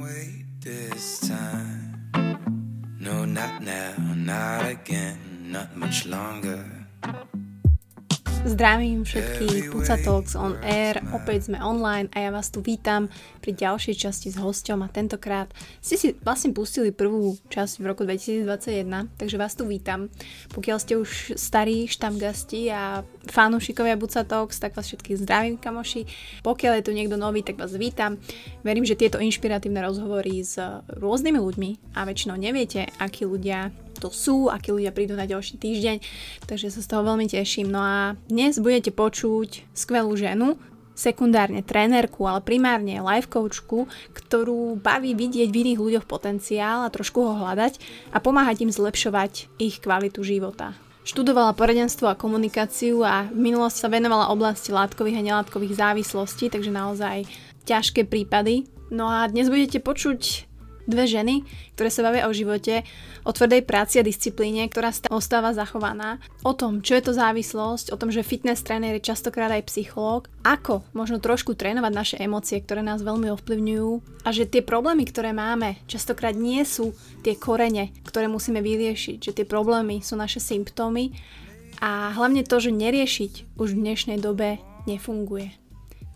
wait this time. No, not now, not again, not much longer. Zdravím všetkých Puca Talks on Air, opäť sme online a ja vás tu vítam pri ďalšej časti s hosťom a tentokrát ste si vlastne pustili prvú časť v roku 2021, takže vás tu vítam. Pokiaľ ste už starí štamgasti a fanúšikovia Buca Talks, tak vás všetkých zdravím kamoši. Pokiaľ je tu niekto nový, tak vás vítam. Verím, že tieto inšpiratívne rozhovory s rôznymi ľuďmi a väčšinou neviete, akí ľudia to sú, akí ľudia prídu na ďalší týždeň, takže sa z toho veľmi teším. No a dnes budete počuť skvelú ženu, sekundárne trénerku, ale primárne life coachku, ktorú baví vidieť v iných ľuďoch potenciál a trošku ho hľadať a pomáhať im zlepšovať ich kvalitu života. Študovala poradenstvo a komunikáciu a v minulosti sa venovala oblasti látkových a nelátkových závislostí, takže naozaj ťažké prípady. No a dnes budete počuť Dve ženy, ktoré sa bavia o živote, o tvrdej práci a disciplíne, ktorá ostáva zachovaná, o tom, čo je to závislosť, o tom, že fitness tréner je častokrát aj psychológ, ako možno trošku trénovať naše emócie, ktoré nás veľmi ovplyvňujú a že tie problémy, ktoré máme, častokrát nie sú tie korene, ktoré musíme vyriešiť, že tie problémy sú naše symptómy a hlavne to, že neriešiť už v dnešnej dobe nefunguje.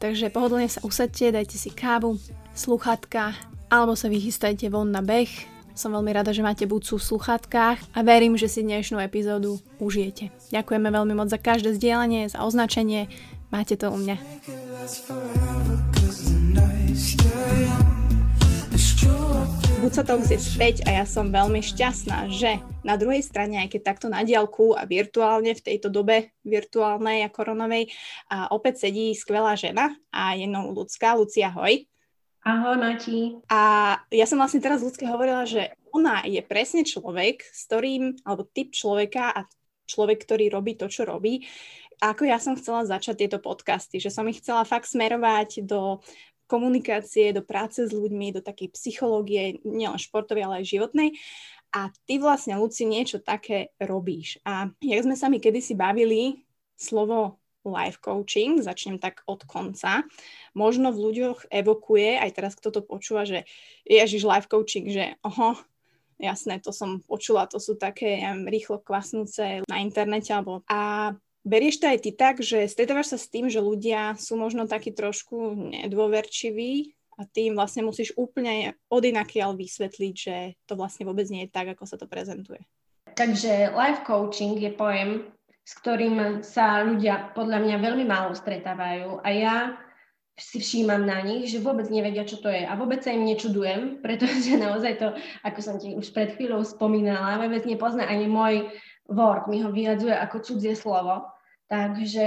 Takže pohodlne sa usadte, dajte si kávu, sluchatka alebo sa vychystajte von na beh. Som veľmi rada, že máte budcu v sluchatkách a verím, že si dnešnú epizódu užijete. Ďakujeme veľmi moc za každé zdieľanie, za označenie. Máte to u mňa. Buca Talks je späť a ja som veľmi šťastná, že na druhej strane, aj keď takto na diálku a virtuálne v tejto dobe virtuálnej a koronovej, a opäť sedí skvelá žena a je mnou ľudská. Lucia, hoj. Ahoj, Mati. A ja som vlastne teraz ľudsky hovorila, že ona je presne človek, s ktorým, alebo typ človeka a človek, ktorý robí to, čo robí. Ako ja som chcela začať tieto podcasty, že som ich chcela fakt smerovať do komunikácie, do práce s ľuďmi, do takej psychológie, nielen športovej, ale aj životnej. A ty vlastne, Luci, niečo také robíš. A jak sme sa mi kedysi bavili, slovo life coaching, začnem tak od konca, možno v ľuďoch evokuje, aj teraz kto to počúva, že ježiš life coaching, že oho, jasné, to som počula, to sú také ja rýchlo kvasnúce na internete, alebo a berieš to aj ty tak, že stretávaš sa s tým, že ľudia sú možno takí trošku nedôverčiví a ty im vlastne musíš úplne odinakiaľ vysvetliť, že to vlastne vôbec nie je tak, ako sa to prezentuje. Takže life coaching je pojem, s ktorým sa ľudia podľa mňa veľmi málo stretávajú a ja si všímam na nich, že vôbec nevedia, čo to je. A vôbec sa im nečudujem, pretože naozaj to, ako som ti už pred chvíľou spomínala, vôbec nepozná ani môj word, mi ho vyjadzuje ako cudzie slovo. Takže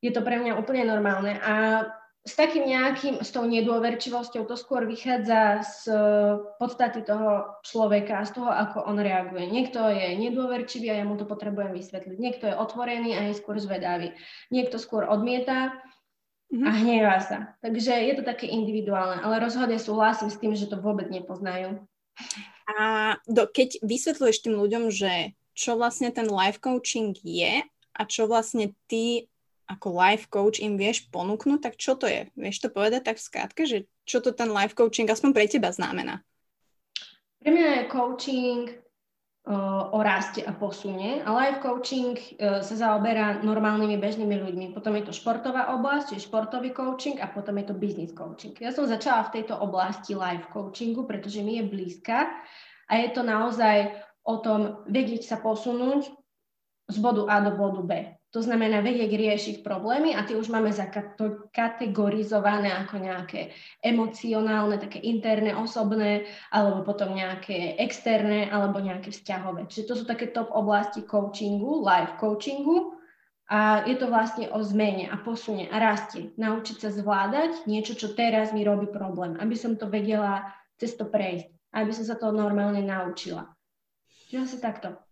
je to pre mňa úplne normálne. A s takým nejakým, s tou nedôverčivosťou to skôr vychádza z podstaty toho človeka, z toho, ako on reaguje. Niekto je nedôverčivý a ja mu to potrebujem vysvetliť. Niekto je otvorený a je skôr zvedavý. Niekto skôr odmieta mm-hmm. a hnevá sa. Takže je to také individuálne, ale rozhodne súhlasím s tým, že to vôbec nepoznajú. A do, keď vysvetľuješ tým ľuďom, že čo vlastne ten life coaching je a čo vlastne ty ako life coach im vieš ponúknuť, tak čo to je? Vieš to povedať tak v skratke, že čo to ten life coaching aspoň pre teba znamená? Pre mňa je coaching uh, o raste a posune a life coaching uh, sa zaoberá normálnymi bežnými ľuďmi. Potom je to športová oblasť, čiže športový coaching a potom je to business coaching. Ja som začala v tejto oblasti life coachingu, pretože mi je blízka a je to naozaj o tom vedieť sa posunúť z bodu A do bodu B. To znamená vedieť riešiť problémy a tie už máme kategorizované ako nejaké emocionálne, také interné, osobné, alebo potom nejaké externé, alebo nejaké vzťahové. Čiže to sú také top oblasti coachingu, life coachingu. A je to vlastne o zmene a posune a rastie. Naučiť sa zvládať niečo, čo teraz mi robí problém. Aby som to vedela cez to prejsť. Aby som sa to normálne naučila. Čiže asi takto.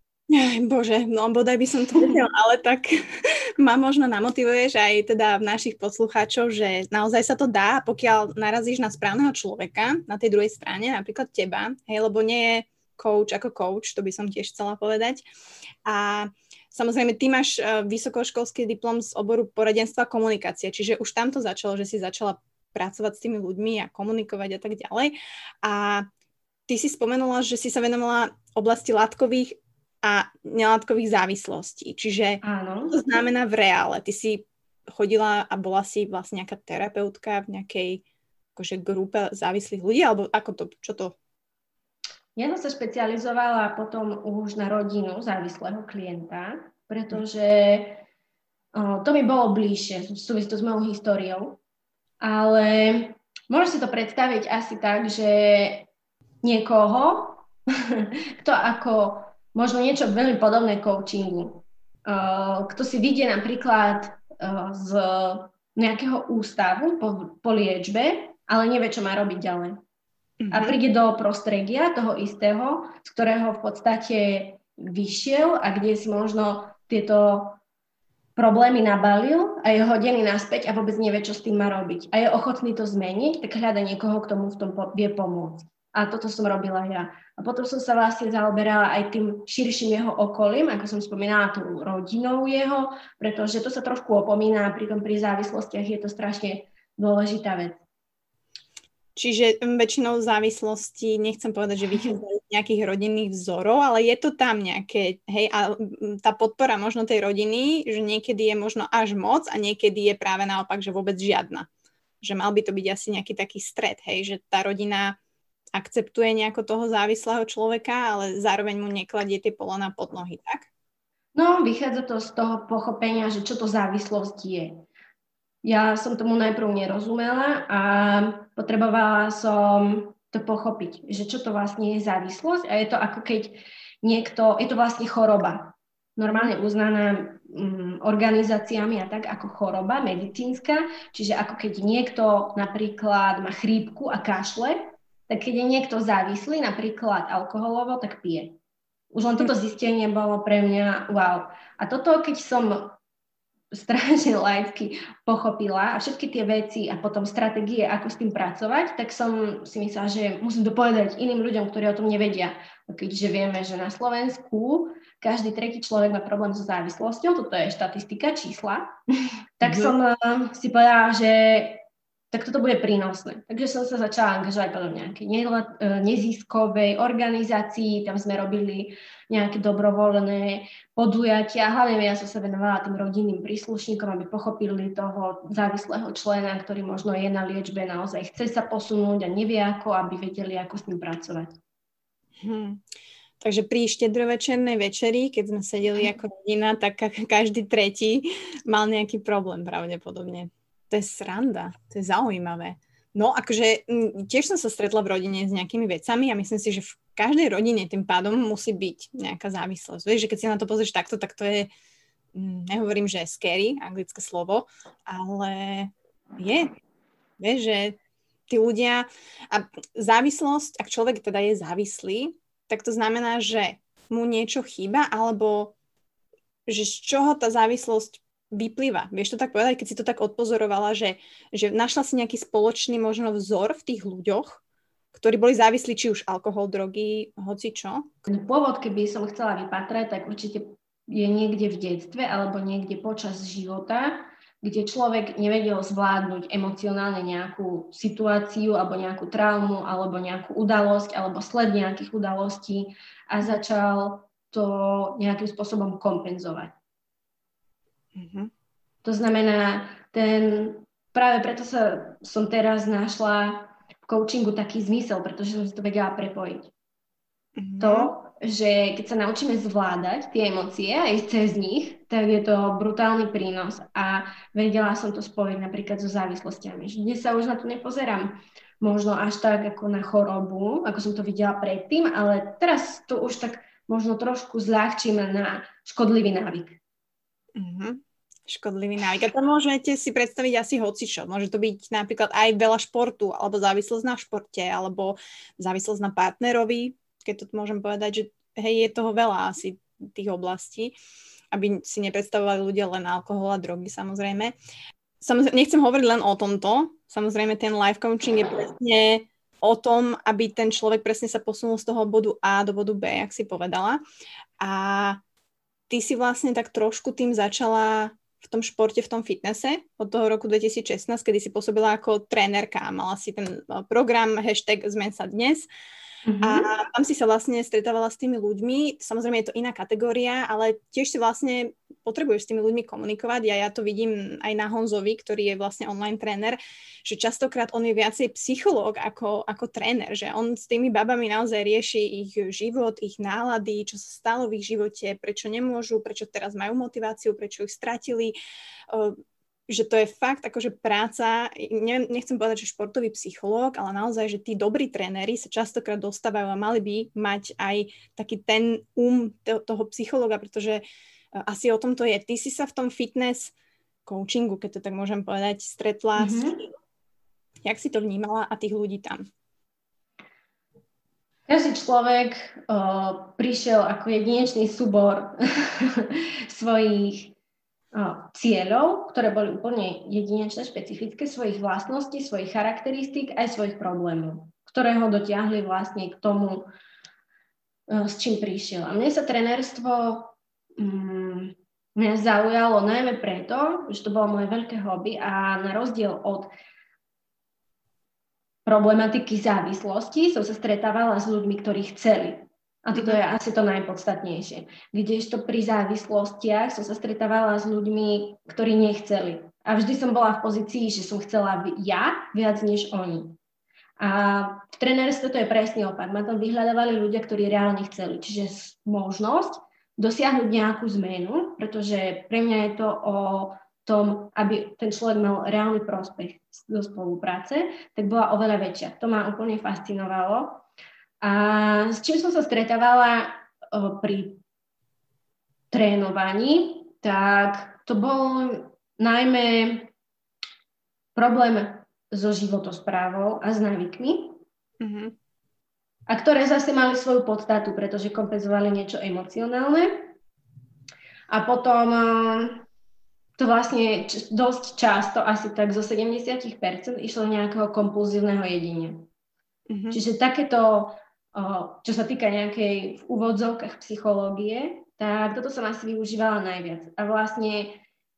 Bože, no bodaj by som to vedel, ale tak ma možno namotivuješ aj teda v našich poslucháčov, že naozaj sa to dá, pokiaľ narazíš na správneho človeka na tej druhej strane, napríklad teba, hej, lebo nie je coach ako coach, to by som tiež chcela povedať. A samozrejme, ty máš e, vysokoškolský diplom z oboru poradenstva a komunikácie, čiže už tam to začalo, že si začala pracovať s tými ľuďmi a komunikovať a tak ďalej. A ty si spomenula, že si sa venovala oblasti látkových a nelátkových závislostí. Čiže Áno. to znamená v reále. Ty si chodila a bola si vlastne nejaká terapeutka v nejakej akože grupe závislých ľudí, alebo ako to, čo to? Ja som sa špecializovala potom už na rodinu závislého klienta, pretože to mi bolo bližšie, súvisí to s mojou históriou, ale môžeš si to predstaviť asi tak, že niekoho, kto ako možno niečo veľmi podobné coachingu. Kto si vidie napríklad z nejakého ústavu po, po liečbe, ale nevie, čo má robiť ďalej. Mm-hmm. A mhm. príde do prostredia toho istého, z ktorého v podstate vyšiel a kde si možno tieto problémy nabalil a je hodený naspäť a vôbec nevie, čo s tým má robiť. A je ochotný to zmeniť, tak hľada niekoho, kto mu v tom vie pomôcť. A toto som robila ja. A potom som sa vlastne zaoberala aj tým širším jeho okolím, ako som spomínala, tú rodinou jeho, pretože to sa trošku opomína, pritom pri závislostiach je to strašne dôležitá vec. Čiže mm, väčšinou závislosti, nechcem povedať, že vychádzajú z nejakých rodinných vzorov, ale je to tam nejaké, hej, a mm, tá podpora možno tej rodiny, že niekedy je možno až moc a niekedy je práve naopak, že vôbec žiadna. Že mal by to byť asi nejaký taký stred, hej, že tá rodina akceptuje nejako toho závislého človeka, ale zároveň mu nekladie tie polona pod nohy, tak? No, vychádza to z toho pochopenia, že čo to závislosť je. Ja som tomu najprv nerozumela a potrebovala som to pochopiť, že čo to vlastne je závislosť a je to ako keď niekto, je to vlastne choroba. Normálne uznaná um, organizáciami a tak ako choroba medicínska, čiže ako keď niekto napríklad má chrípku a kašle, tak keď je niekto závislý, napríklad alkoholovo, tak pije. Už len toto zistenie bolo pre mňa wow. A toto, keď som strašne laicky pochopila a všetky tie veci a potom stratégie, ako s tým pracovať, tak som si myslela, že musím to povedať iným ľuďom, ktorí o tom nevedia. Keďže vieme, že na Slovensku každý tretí človek má problém so závislosťou, toto je štatistika, čísla, tak mm-hmm. som uh, si povedala, že tak toto bude prínosné. Takže som sa začala angažovať potom nejakej e, neziskovej organizácii, tam sme robili nejaké dobrovoľné podujatia, hlavne ja som sa venovala tým rodinným príslušníkom, aby pochopili toho závislého člena, ktorý možno je na liečbe, naozaj chce sa posunúť a nevie ako, aby vedeli, ako s ním pracovať. Hmm. Takže pri štedrovečernej večeri, keď sme sedeli ako rodina, tak každý tretí mal nejaký problém pravdepodobne to je sranda, to je zaujímavé. No akože tiež som sa stretla v rodine s nejakými vecami a myslím si, že v každej rodine tým pádom musí byť nejaká závislosť. Vieš, že keď si na to pozrieš takto, tak to je, nehovorím, že je scary, anglické slovo, ale je. Vieš, že tí ľudia, a závislosť, ak človek teda je závislý, tak to znamená, že mu niečo chýba, alebo že z čoho tá závislosť vyplýva. Vieš to tak povedať, keď si to tak odpozorovala, že, že našla si nejaký spoločný možno vzor v tých ľuďoch, ktorí boli závislí či už alkohol, drogy, hoci čo? Pôvod, keby som chcela vypatrať, tak určite je niekde v detstve alebo niekde počas života, kde človek nevedel zvládnuť emocionálne nejakú situáciu alebo nejakú traumu alebo nejakú udalosť alebo sled nejakých udalostí a začal to nejakým spôsobom kompenzovať. Mm-hmm. To znamená, ten, práve preto sa som teraz našla v coachingu taký zmysel, pretože som si to vedela prepojiť. Mm-hmm. To, že keď sa naučíme zvládať tie emócie a ísť cez nich, tak je to brutálny prínos a vedela som to spojiť napríklad so závislostiami. Dnes sa už na to nepozerám možno až tak ako na chorobu, ako som to videla predtým, ale teraz to už tak možno trošku zľahčíme na škodlivý návyk. Mm-hmm škodlivý návyk. A to môžete si predstaviť asi hocičo. Môže to byť napríklad aj veľa športu, alebo závislosť na športe, alebo závislosť na partnerovi, keď to môžem povedať, že hej, je toho veľa asi tých oblastí, aby si nepredstavovali ľudia len alkohol a drogy samozrejme. Samozrejme, nechcem hovoriť len o tomto, samozrejme ten life coaching je presne o tom, aby ten človek presne sa posunul z toho bodu A do bodu B, jak si povedala. A ty si vlastne tak trošku tým začala v tom športe, v tom fitnesse od toho roku 2016, kedy si pôsobila ako trénerka. Mala si ten e, program hashtag Zmen sa dnes. Mm-hmm. A tam si sa vlastne stretávala s tými ľuďmi. Samozrejme je to iná kategória, ale tiež si vlastne potrebuješ s tými ľuďmi komunikovať. Ja, ja to vidím aj na Honzovi, ktorý je vlastne online tréner, že častokrát on je viacej psychológ ako, ako tréner, že on s tými babami naozaj rieši ich život, ich nálady, čo sa stalo v ich živote, prečo nemôžu, prečo teraz majú motiváciu, prečo ich stratili že to je fakt akože práca, neviem, nechcem povedať, že športový psychológ, ale naozaj, že tí dobrí tréneri sa častokrát dostávajú a mali by mať aj taký ten um toho psychológa, pretože e, asi o tom to je. Ty si sa v tom fitness coachingu, keď to tak môžem povedať, stretla mm-hmm. Jak si to vnímala a tých ľudí tam? Každý človek uh, prišiel ako jedinečný súbor svojich cieľov, ktoré boli úplne jedinečné, špecifické, svojich vlastností, svojich charakteristík aj svojich problémov, ktoré ho dotiahli vlastne k tomu, s čím prišiel. A mne sa trenérstvo mm, mňa zaujalo najmä preto, že to bolo moje veľké hobby a na rozdiel od problematiky závislosti som sa stretávala s ľuďmi, ktorí chceli a toto je asi to najpodstatnejšie. Kdežto pri závislostiach som sa stretávala s ľuďmi, ktorí nechceli. A vždy som bola v pozícii, že som chcela ja viac než oni. A v trenérstve to je presný opak. Ma tam vyhľadávali ľudia, ktorí reálne chceli. Čiže možnosť dosiahnuť nejakú zmenu, pretože pre mňa je to o tom, aby ten človek mal reálny prospech do spolupráce, tak bola oveľa väčšia. To ma úplne fascinovalo. A s čím som sa stretávala pri trénovaní, tak to bol najmä problém so životosprávou a s návykmi. Mm-hmm. A ktoré zase mali svoju podstatu, pretože kompenzovali niečo emocionálne. A potom to vlastne dosť často, asi tak zo 70% išlo nejakého kompulzívneho jedenia. Mm-hmm. Čiže takéto čo sa týka nejakej v úvodzovkách psychológie, tak toto som asi využívala najviac. A vlastne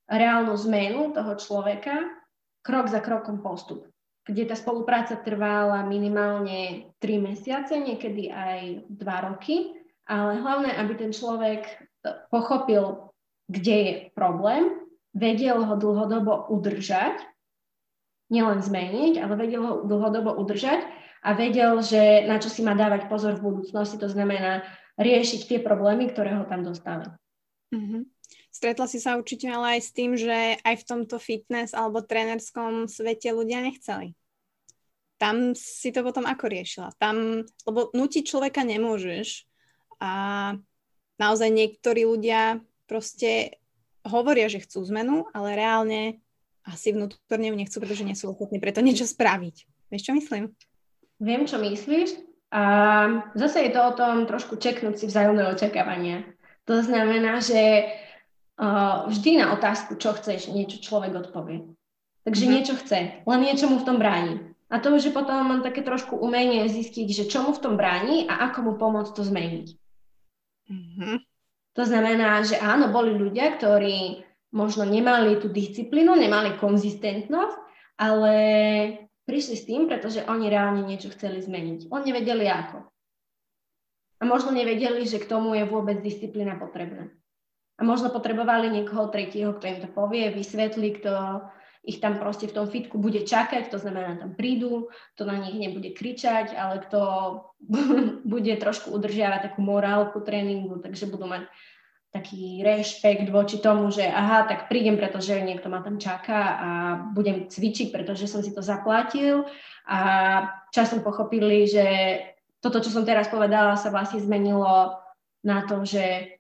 reálnu zmenu toho človeka, krok za krokom postup, kde tá spolupráca trvala minimálne 3 mesiace, niekedy aj 2 roky, ale hlavne, aby ten človek pochopil, kde je problém, vedel ho dlhodobo udržať, nielen zmeniť, ale vedel ho dlhodobo udržať a vedel, že na čo si má dávať pozor v budúcnosti, to znamená riešiť tie problémy, ktoré ho tam dostali. Mm-hmm. Stretla si sa určite ale aj s tým, že aj v tomto fitness alebo trénerskom svete ľudia nechceli. Tam si to potom ako riešila? Tam, lebo nutiť človeka nemôžeš a naozaj niektorí ľudia proste hovoria, že chcú zmenu, ale reálne asi vnútorne nechcú, pretože nie sú ochotní preto niečo spraviť. Vieš, čo myslím? Viem, čo myslíš. A zase je to o tom trošku čeknúť si vzájomné očakávania. To znamená, že uh, vždy na otázku, čo chceš, niečo človek odpovie. Takže mm-hmm. niečo chce, len niečo mu v tom bráni. A to už je potom mám také trošku umenie zistiť, že čo mu v tom bráni a ako mu pomôcť to zmeniť. Mm-hmm. To znamená, že áno, boli ľudia, ktorí možno nemali tú disciplínu, nemali konzistentnosť, ale prišli s tým, pretože oni reálne niečo chceli zmeniť. Oni nevedeli ako. A možno nevedeli, že k tomu je vôbec disciplína potrebná. A možno potrebovali niekoho tretieho, kto im to povie, vysvetlí, kto ich tam proste v tom fitku bude čakať, to znamená, tam prídu, to na nich nebude kričať, ale kto bude trošku udržiavať takú morálku tréningu, takže budú mať taký rešpekt voči tomu, že aha, tak prídem, pretože niekto ma tam čaká a budem cvičiť, pretože som si to zaplatil a časom pochopili, že toto, čo som teraz povedala, sa vlastne zmenilo na to, že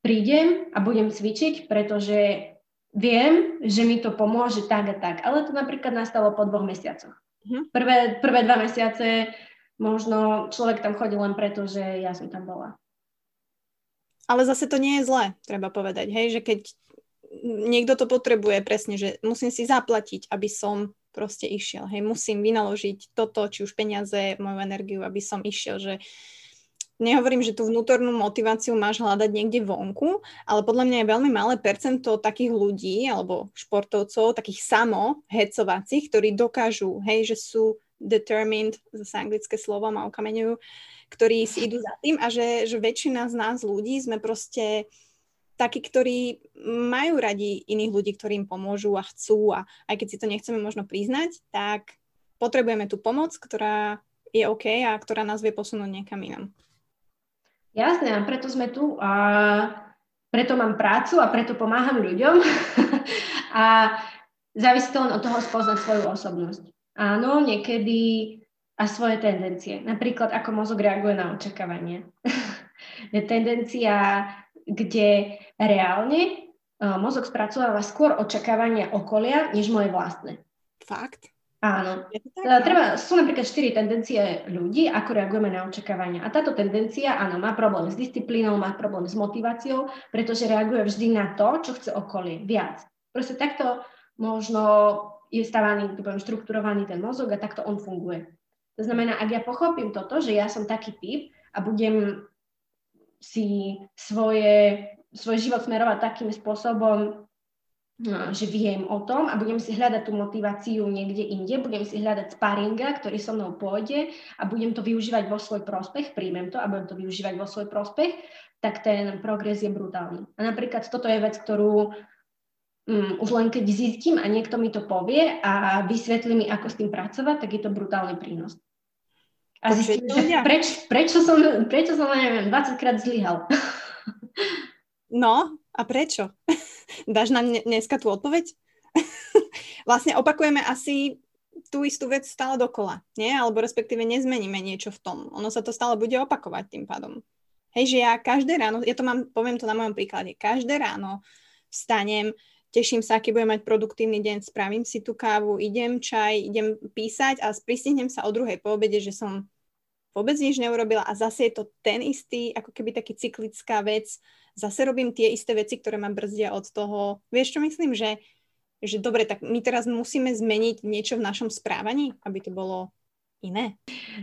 prídem a budem cvičiť, pretože viem, že mi to pomôže tak a tak. Ale to napríklad nastalo po dvoch mesiacoch. Mhm. Prvé, prvé dva mesiace možno človek tam chodil len preto, že ja som tam bola. Ale zase to nie je zlé, treba povedať, hej, že keď niekto to potrebuje presne, že musím si zaplatiť, aby som proste išiel, hej, musím vynaložiť toto, či už peniaze, moju energiu, aby som išiel, že nehovorím, že tú vnútornú motiváciu máš hľadať niekde vonku, ale podľa mňa je veľmi malé percento takých ľudí alebo športovcov, takých samo hecovacích, ktorí dokážu, hej, že sú determined, zase anglické slovo ma okameňujú, ktorí si idú za tým a že, že väčšina z nás ľudí sme proste takí, ktorí majú radi iných ľudí, ktorí im pomôžu a chcú a aj keď si to nechceme možno priznať, tak potrebujeme tú pomoc, ktorá je OK a ktorá nás vie posunúť niekam inam. Jasné, a preto sme tu a preto mám prácu a preto pomáham ľuďom a závisí to len od toho spoznať svoju osobnosť. Áno, niekedy a svoje tendencie. Napríklad, ako mozog reaguje na očakávanie. je tendencia, kde reálne uh, mozog spracováva skôr očakávania okolia, než moje vlastné. Fakt? Áno. Tak, Treba, sú napríklad štyri tendencie ľudí, ako reagujeme na očakávania. A táto tendencia, áno, má problém s disciplínou, má problém s motiváciou, pretože reaguje vždy na to, čo chce okolie, viac. Proste takto možno je stavaný, poviem, štrukturovaný ten mozog a takto on funguje. To znamená, ak ja pochopím toto, že ja som taký typ a budem si svoje, svoj život smerovať takým spôsobom, no, že viem o tom a budem si hľadať tú motiváciu niekde inde, budem si hľadať sparinga, ktorý so mnou pôjde a budem to využívať vo svoj prospech, príjmem to a budem to využívať vo svoj prospech, tak ten progres je brutálny. A napríklad toto je vec, ktorú um, už len keď zistím a niekto mi to povie a vysvetlí mi, ako s tým pracovať, tak je to brutálny prínos. A zistím, že preč, prečo som, prečo som, neviem, 20 krát zlyhal. No, a prečo? Dáš nám dneska tú odpoveď? vlastne opakujeme asi tú istú vec stále dokola, nie? Alebo respektíve nezmeníme niečo v tom. Ono sa to stále bude opakovať tým pádom. Hej, že ja každé ráno, ja to mám, poviem to na mojom príklade, každé ráno vstanem, teším sa, aký budem mať produktívny deň, spravím si tú kávu, idem čaj, idem písať a pristihnem sa o druhej po obede, že som vôbec nič neurobila a zase je to ten istý, ako keby taký cyklická vec, zase robím tie isté veci, ktoré ma brzdia od toho. Vieš, čo myslím, že, že dobre, tak my teraz musíme zmeniť niečo v našom správaní, aby to bolo iné?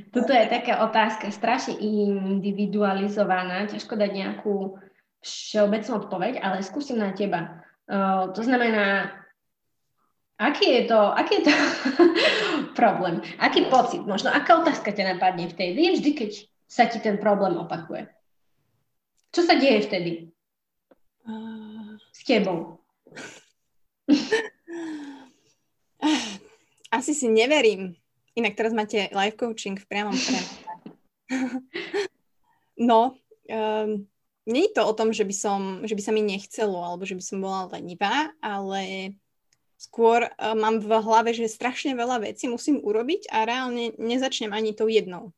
Toto je taká otázka strašne individualizovaná, ťažko dať nejakú všeobecnú odpoveď, ale skúsim na teba. To znamená, aký je to, aký je to problém? Aký pocit? Možno aká otázka ťa napadne vtedy, vždy, keď sa ti ten problém opakuje? Čo sa deje vtedy? S tebou? Asi si neverím. Inak teraz máte life coaching v priamom prenose. no, um, nie je to o tom, že by, som, že by sa mi nechcelo alebo že by som bola lenivá, ale skôr uh, mám v hlave, že strašne veľa vecí musím urobiť a reálne nezačnem ani tou jednou.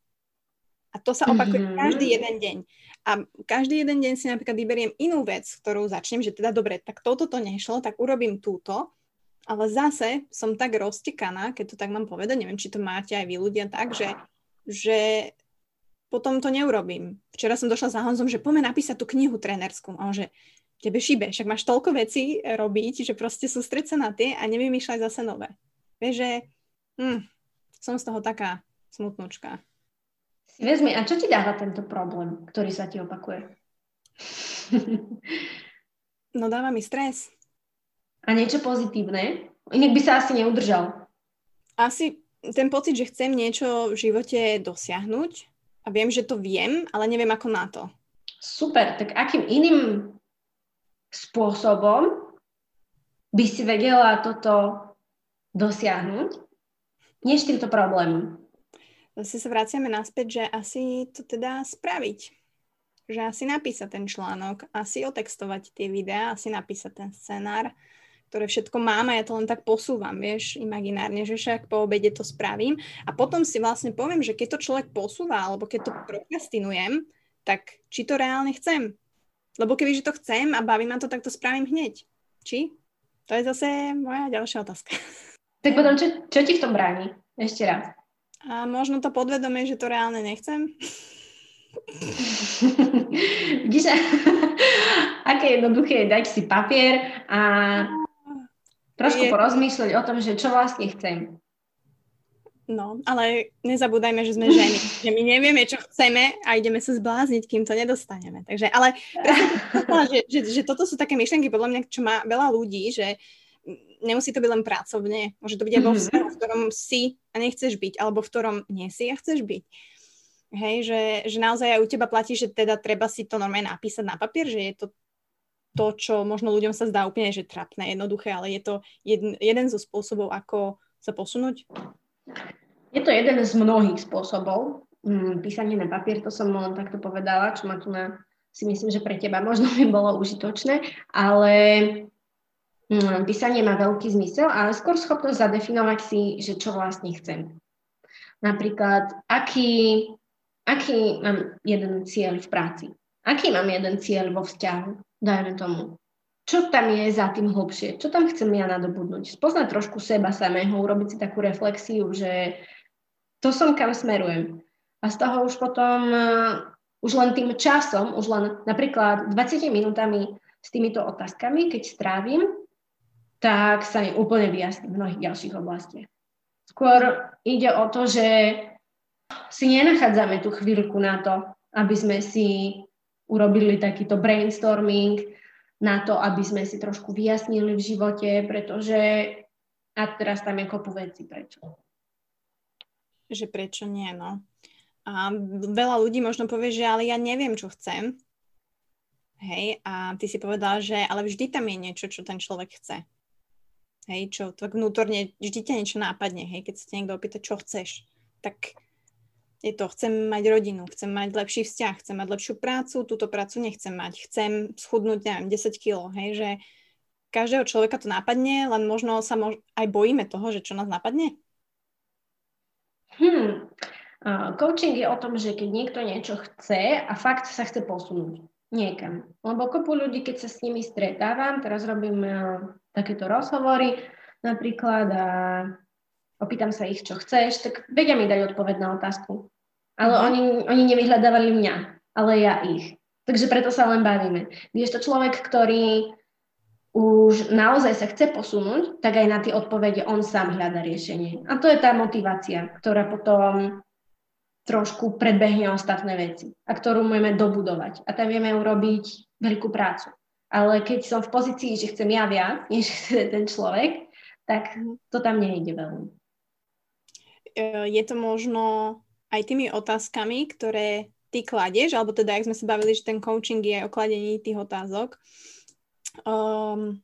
A to sa opakuje mm-hmm. každý jeden deň. A každý jeden deň si napríklad vyberiem inú vec, ktorú začnem, že teda dobre, tak toto to nešlo, tak urobím túto. Ale zase som tak roztekaná, keď to tak mám povedať, neviem, či to máte aj vy ľudia tak, že, že potom to neurobím. Včera som došla za Honzom, že poďme napísať tú knihu trénerskú. A on, že tebe šíbe, však máš toľko vecí robiť, že proste sústreť sa na tie a nevymýšľať zase nové. Vieš, že hm, som z toho taká smutnočka. Si vezmi, a čo ti dáva tento problém, ktorý sa ti opakuje? no dáva mi stres. A niečo pozitívne? Inak by sa asi neudržal. Asi ten pocit, že chcem niečo v živote dosiahnuť a viem, že to viem, ale neviem ako na to. Super, tak akým iným spôsobom by si vedela toto dosiahnuť, než týmto problémom? Zase sa vraciame naspäť, že asi to teda spraviť. Že asi napísať ten článok, asi otextovať tie videá, asi napísať ten scenár, ktoré všetko mám a ja to len tak posúvam, vieš, imaginárne, že však po obede to spravím a potom si vlastne poviem, že keď to človek posúva alebo keď to prokrastinujem, tak či to reálne chcem. Lebo keby, že to chcem a baví ma to, tak to spravím hneď. Či? To je zase moja ďalšia otázka. Tak potom, čo, čo ti v tom bráni? Ešte raz. A možno to podvedomie, že to reálne nechcem. Vidíš, aké jednoduché je dať si papier a Trošku je... porozmýšľať o tom, že čo vlastne chcem. No, ale nezabúdajme, že sme ženy, že my nevieme, čo chceme a ideme sa zblázniť, kým to nedostaneme. Takže, ale že, že, že toto sú také myšlenky, podľa mňa, čo má veľa ľudí, že nemusí to byť len pracovne, môže to byť aj vo mhm. vzťahu, v ktorom si a nechceš byť, alebo v ktorom nie si a chceš byť. Hej, že, že naozaj aj u teba platí, že teda treba si to normálne napísať na papier, že je to to, čo možno ľuďom sa zdá úplne, že trapné, jednoduché, ale je to jeden, jeden zo spôsobov, ako sa posunúť? Je to jeden z mnohých spôsobov. Mm, písanie na papier, to som len takto povedala, čo ma tu na, si myslím, že pre teba možno by bolo užitočné, ale mm, písanie má veľký zmysel, ale skôr schopnosť zadefinovať si, že čo vlastne chcem. Napríklad, aký, aký mám jeden cieľ v práci, aký mám jeden cieľ vo vzťahu, dajme tomu čo tam je za tým hlbšie, čo tam chcem ja nadobudnúť. Spoznať trošku seba samého, urobiť si takú reflexiu, že to som kam smerujem. A z toho už potom, uh, už len tým časom, už len napríklad 20 minútami s týmito otázkami, keď strávim, tak sa mi úplne vyjasní v mnohých ďalších oblastiach. Skôr ide o to, že si nenachádzame tú chvíľku na to, aby sme si urobili takýto brainstorming, na to, aby sme si trošku vyjasnili v živote, pretože a teraz tam je kopu veci, prečo. Že prečo nie, no. A veľa ľudí možno povie, že ale ja neviem, čo chcem. Hej, a ty si povedala, že ale vždy tam je niečo, čo ten človek chce. Hej, čo tak vnútorne, vždy ťa niečo nápadne, hej, keď sa ťa niekto opýta, čo chceš, tak je to, chcem mať rodinu, chcem mať lepší vzťah, chcem mať lepšiu prácu, túto prácu nechcem mať, chcem schudnúť, neviem, 10 kg, hej, že každého človeka to nápadne, len možno sa mož- aj bojíme toho, že čo nás napadne. Hmm. Uh, coaching je o tom, že keď niekto niečo chce a fakt sa chce posunúť niekam. Lebo kopu ľudí, keď sa s nimi stretávam, teraz robím uh, takéto rozhovory napríklad a opýtam sa ich, čo chceš, tak vedia mi dať odpoveď na otázku. Ale mm. oni, oni nevyhľadávali mňa, ale ja ich. Takže preto sa len bavíme. Když to človek, ktorý už naozaj sa chce posunúť, tak aj na tie odpovede on sám hľada riešenie. A to je tá motivácia, ktorá potom trošku predbehne ostatné veci a ktorú môžeme dobudovať. A tam vieme urobiť veľkú prácu. Ale keď som v pozícii, že chcem ja viac, než chce ten človek, tak mhm. to tam nejde veľmi. Je to možno aj tými otázkami, ktoré ty kladieš, alebo teda, ak sme sa bavili, že ten coaching je o kladení tých otázok. Um,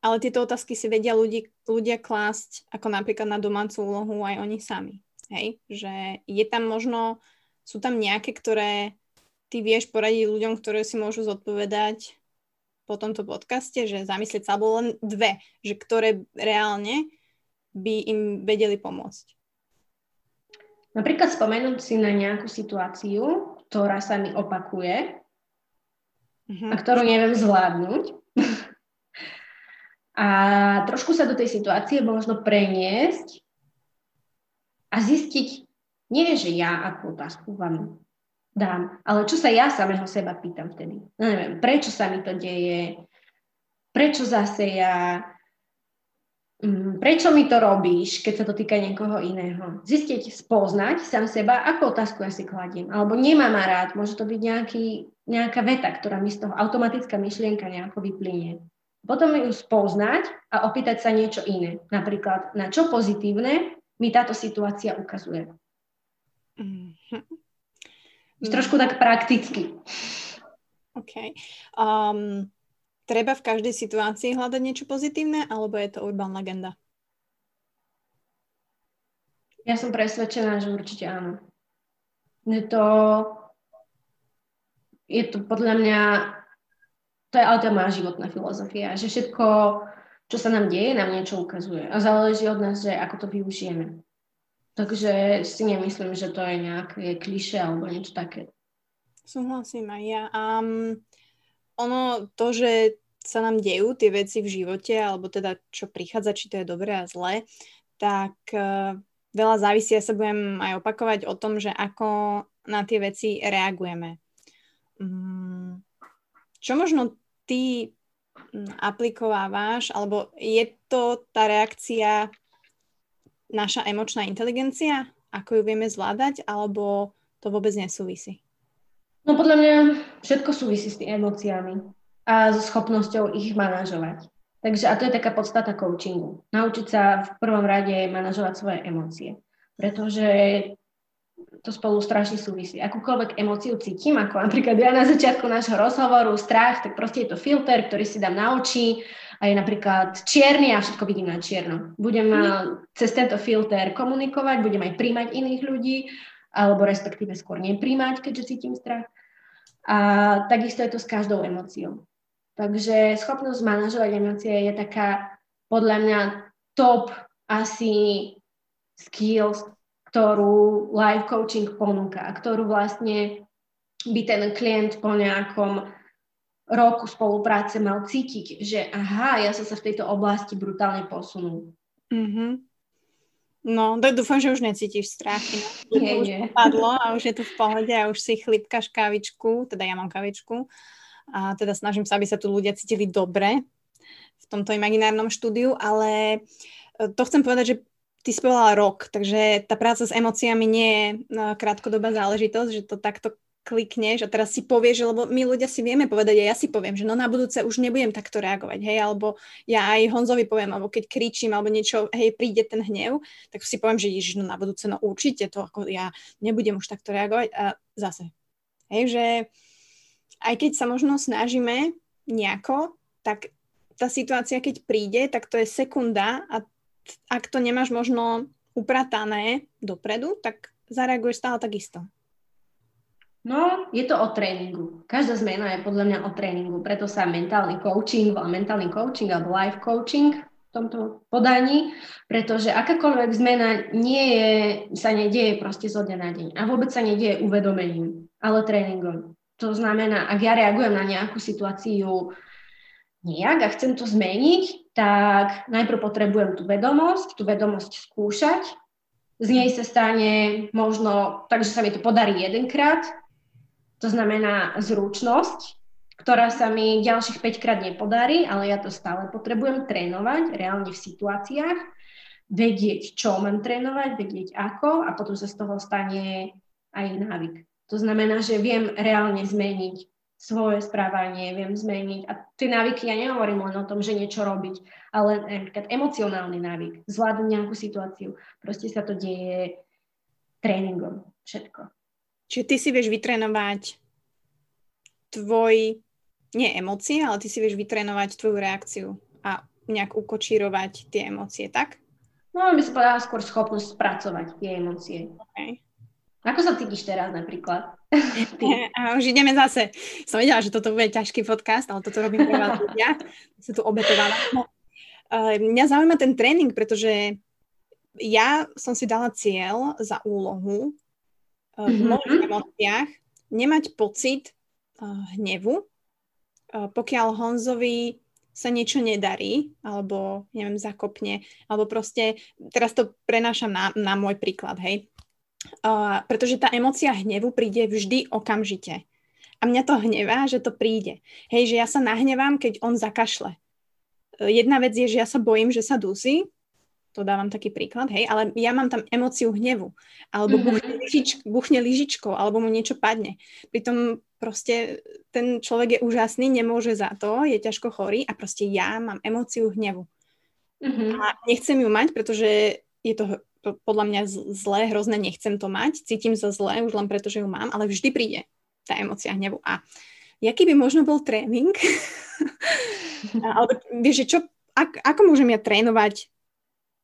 ale tieto otázky si vedia ľudí, ľudia klásť ako napríklad na domácu úlohu aj oni sami. Hej? Že je tam možno, sú tam nejaké, ktoré ty vieš poradiť ľuďom, ktoré si môžu zodpovedať po tomto podcaste, že zamyslieť sa, alebo len dve, že ktoré reálne by im vedeli pomôcť. Napríklad spomenúť si na nejakú situáciu, ktorá sa mi opakuje uh-huh. a ktorú neviem zvládnuť. a trošku sa do tej situácie možno preniesť a zistiť, nie že ja akú otázku vám dám, ale čo sa ja samého seba pýtam vtedy. No neviem, prečo sa mi to deje, prečo zase ja, prečo mi to robíš, keď sa to týka niekoho iného. Zistiť, spoznať sám seba, ako otázku ja si kladiem. Alebo nemám ma rád, môže to byť nejaký, nejaká veta, ktorá mi z toho automatická myšlienka nejako vyplynie. Potom ju spoznať a opýtať sa niečo iné. Napríklad, na čo pozitívne mi táto situácia ukazuje. Mm-hmm. Trošku tak prakticky. OK. Um, Treba v každej situácii hľadať niečo pozitívne, alebo je to urban legenda? Ja som presvedčená, že určite áno. Je to, je to podľa mňa, to je ale to moja životná filozofia, že všetko, čo sa nám deje, nám niečo ukazuje. A záleží od nás, že ako to využijeme. Takže si nemyslím, že to je nejaké kliše alebo niečo také. Súhlasím aj ja. Um, ono, to, že sa nám dejú tie veci v živote, alebo teda čo prichádza, či to je dobré a zlé, tak uh, veľa závisí, ja sa budem aj opakovať o tom, že ako na tie veci reagujeme. Um, čo možno ty mm, aplikovávaš, alebo je to tá reakcia naša emočná inteligencia? Ako ju vieme zvládať? Alebo to vôbec nesúvisí? No podľa mňa všetko súvisí s tými emóciami a so schopnosťou ich manažovať. Takže a to je taká podstata coachingu. Naučiť sa v prvom rade manažovať svoje emócie. Pretože to spolu strašne súvisí. Akúkoľvek emóciu cítim, ako napríklad ja na začiatku nášho rozhovoru, strach, tak proste je to filter, ktorý si dám na oči a je napríklad čierny a všetko vidím na čierno. Budem mm. cez tento filter komunikovať, budem aj príjmať iných ľudí, alebo respektíve skôr nepríjmať, keďže cítim strach. A takisto je to s každou emóciou. Takže schopnosť manažovať emócie je taká podľa mňa top asi skills, ktorú live coaching ponúka a ktorú vlastne by ten klient po nejakom roku spolupráce mal cítiť, že aha, ja som sa v tejto oblasti brutálne posunul. Mm-hmm. No, tak dúfam, že už necítiš strach. Nie, už nie. padlo a už je to v pohode a už si chlipkaš kávičku, teda ja mám kávičku a teda snažím sa, aby sa tu ľudia cítili dobre v tomto imaginárnom štúdiu, ale e, to chcem povedať, že ty si povedala rok, takže tá práca s emóciami nie je no, krátkodobá záležitosť, že to takto klikneš a teraz si povieš, lebo my ľudia si vieme povedať a ja si poviem, že no na budúce už nebudem takto reagovať, hej, alebo ja aj Honzovi poviem, alebo keď kričím, alebo niečo, hej, príde ten hnev, tak si poviem, že ježiš, no na budúce, no určite to, ako ja nebudem už takto reagovať a zase, hej, že aj keď sa možno snažíme nejako, tak tá situácia, keď príde, tak to je sekunda a ak to nemáš možno upratané dopredu, tak zareaguješ stále takisto. No, je to o tréningu. Každá zmena je podľa mňa o tréningu, preto sa mentálny coaching mentálny coaching alebo life coaching v tomto podaní, pretože akákoľvek zmena nie je, sa nedieje proste zo dňa na deň a vôbec sa nedieje uvedomením, ale tréningom. To znamená, ak ja reagujem na nejakú situáciu nejak a chcem to zmeniť, tak najprv potrebujem tú vedomosť, tú vedomosť skúšať. Z nej sa stane možno, takže sa mi to podarí jedenkrát, to znamená zručnosť, ktorá sa mi ďalších 5 krát nepodarí, ale ja to stále potrebujem trénovať reálne v situáciách, vedieť, čo mám trénovať, vedieť ako a potom sa z toho stane aj návyk. To znamená, že viem reálne zmeniť svoje správanie, viem zmeniť. A tie návyky, ja nehovorím len o tom, že niečo robiť, ale napríklad emocionálny návyk, zvládnuť nejakú situáciu. Proste sa to deje tréningom, všetko. Čiže ty si vieš vytrénovať tvoj, nie emócie, ale ty si vieš vytrénovať tvoju reakciu a nejak ukočírovať tie emócie, tak? No, by som povedala skôr schopnosť spracovať tie emócie. Okay. Ako sa cítiš teraz napríklad? A už ideme zase. Som vedela, že toto bude ťažký podcast, ale toto robím pre vás ľudia. Som tu obetovala. No, uh, mňa zaujíma ten tréning, pretože ja som si dala cieľ za úlohu v mm-hmm. mojich emóciách nemať pocit uh, hnevu, uh, pokiaľ Honzovi sa niečo nedarí, alebo neviem, zakopne, alebo proste, teraz to prenášam na, na môj príklad, hej. Uh, pretože tá emocia hnevu príde vždy okamžite. A mňa to hnevá, že to príde. Hej, že ja sa nahnevám, keď on zakašle. Uh, jedna vec je, že ja sa bojím, že sa dusí, to dávam taký príklad, hej, ale ja mám tam emóciu hnevu, alebo mm-hmm. buchne, lyžič, buchne lyžičkou, alebo mu niečo padne. Pritom proste ten človek je úžasný, nemôže za to, je ťažko chorý a proste ja mám emóciu hnevu. Mm-hmm. A nechcem ju mať, pretože je to podľa mňa zlé, hrozné, nechcem to mať, cítim sa zle už len preto, že ju mám, ale vždy príde tá emocia hnevu. A jaký by možno bol tréning? Alebo vieš, čo, ak, ako môžem ja trénovať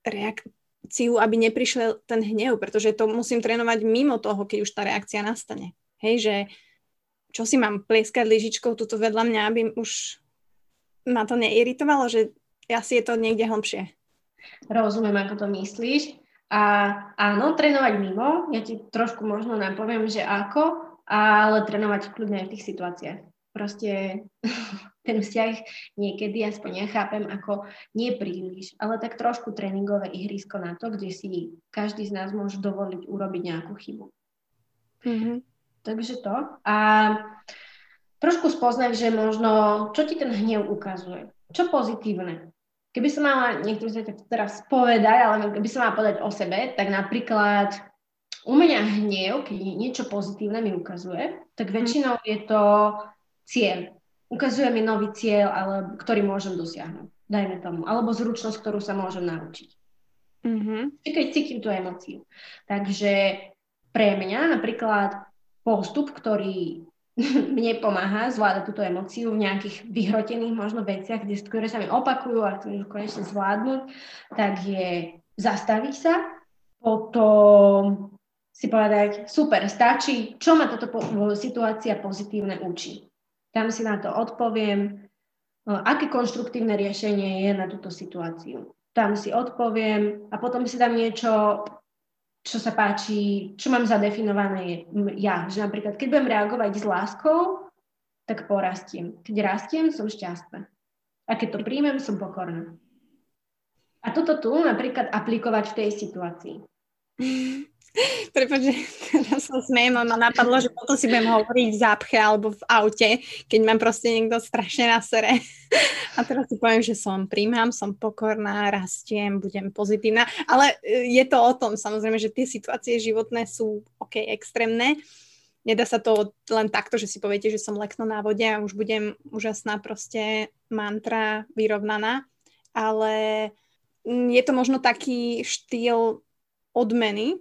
reakciu, aby neprišiel ten hnev, pretože to musím trénovať mimo toho, keď už tá reakcia nastane. Hej, že čo si mám plieskať lyžičkou tuto vedľa mňa, aby už ma to neiritovalo, že asi je to niekde hlbšie. Rozumiem, ako to myslíš. A áno, trénovať mimo, ja ti trošku možno napoviem, že ako, ale trénovať kľudne aj v tých situáciách. Proste ten vzťah niekedy, aspoň ja chápem, ako nie príliš, ale tak trošku tréningové ihrisko na to, kde si každý z nás môže dovoliť urobiť nejakú chybu. Mm-hmm. Takže to. A trošku spoznať, že možno, čo ti ten hnev ukazuje. Čo pozitívne keby som mala, niekto sa teraz povedať, ale keby som mala povedať o sebe, tak napríklad u mňa hnev, keď niečo pozitívne mi ukazuje, tak väčšinou je to cieľ. Ukazuje mi nový cieľ, ale, ktorý môžem dosiahnuť, dajme tomu. Alebo zručnosť, ktorú sa môžem naučiť. Mm-hmm. Keď cítim tú emociu. Takže pre mňa napríklad postup, ktorý mne pomáha zvládať túto emociu v nejakých vyhrotených možno veciach, kde, ktoré sa mi opakujú a chcem už konečne zvládnuť, tak je zastaviť sa, potom si povedať, super, stačí, čo ma táto po- situácia pozitívne učí. Tam si na to odpoviem, aké konštruktívne riešenie je na túto situáciu. Tam si odpoviem a potom si dám niečo čo sa páči, čo mám zadefinované ja. Že napríklad, keď budem reagovať s láskou, tak porastiem. Keď rastiem, som šťastná. A keď to príjmem, som pokorná. A toto tu napríklad aplikovať v tej situácii. Prepač, teraz sa smejem, ma napadlo, že potom si budem hovoriť v zápche alebo v aute, keď mám proste niekto strašne na sere. A teraz si poviem, že som príjmam, som pokorná, rastiem, budem pozitívna. Ale e, je to o tom, samozrejme, že tie situácie životné sú ok, extrémne. Nedá sa to len takto, že si poviete, že som lekno na vode a už budem úžasná proste mantra vyrovnaná. Ale je to možno taký štýl odmeny,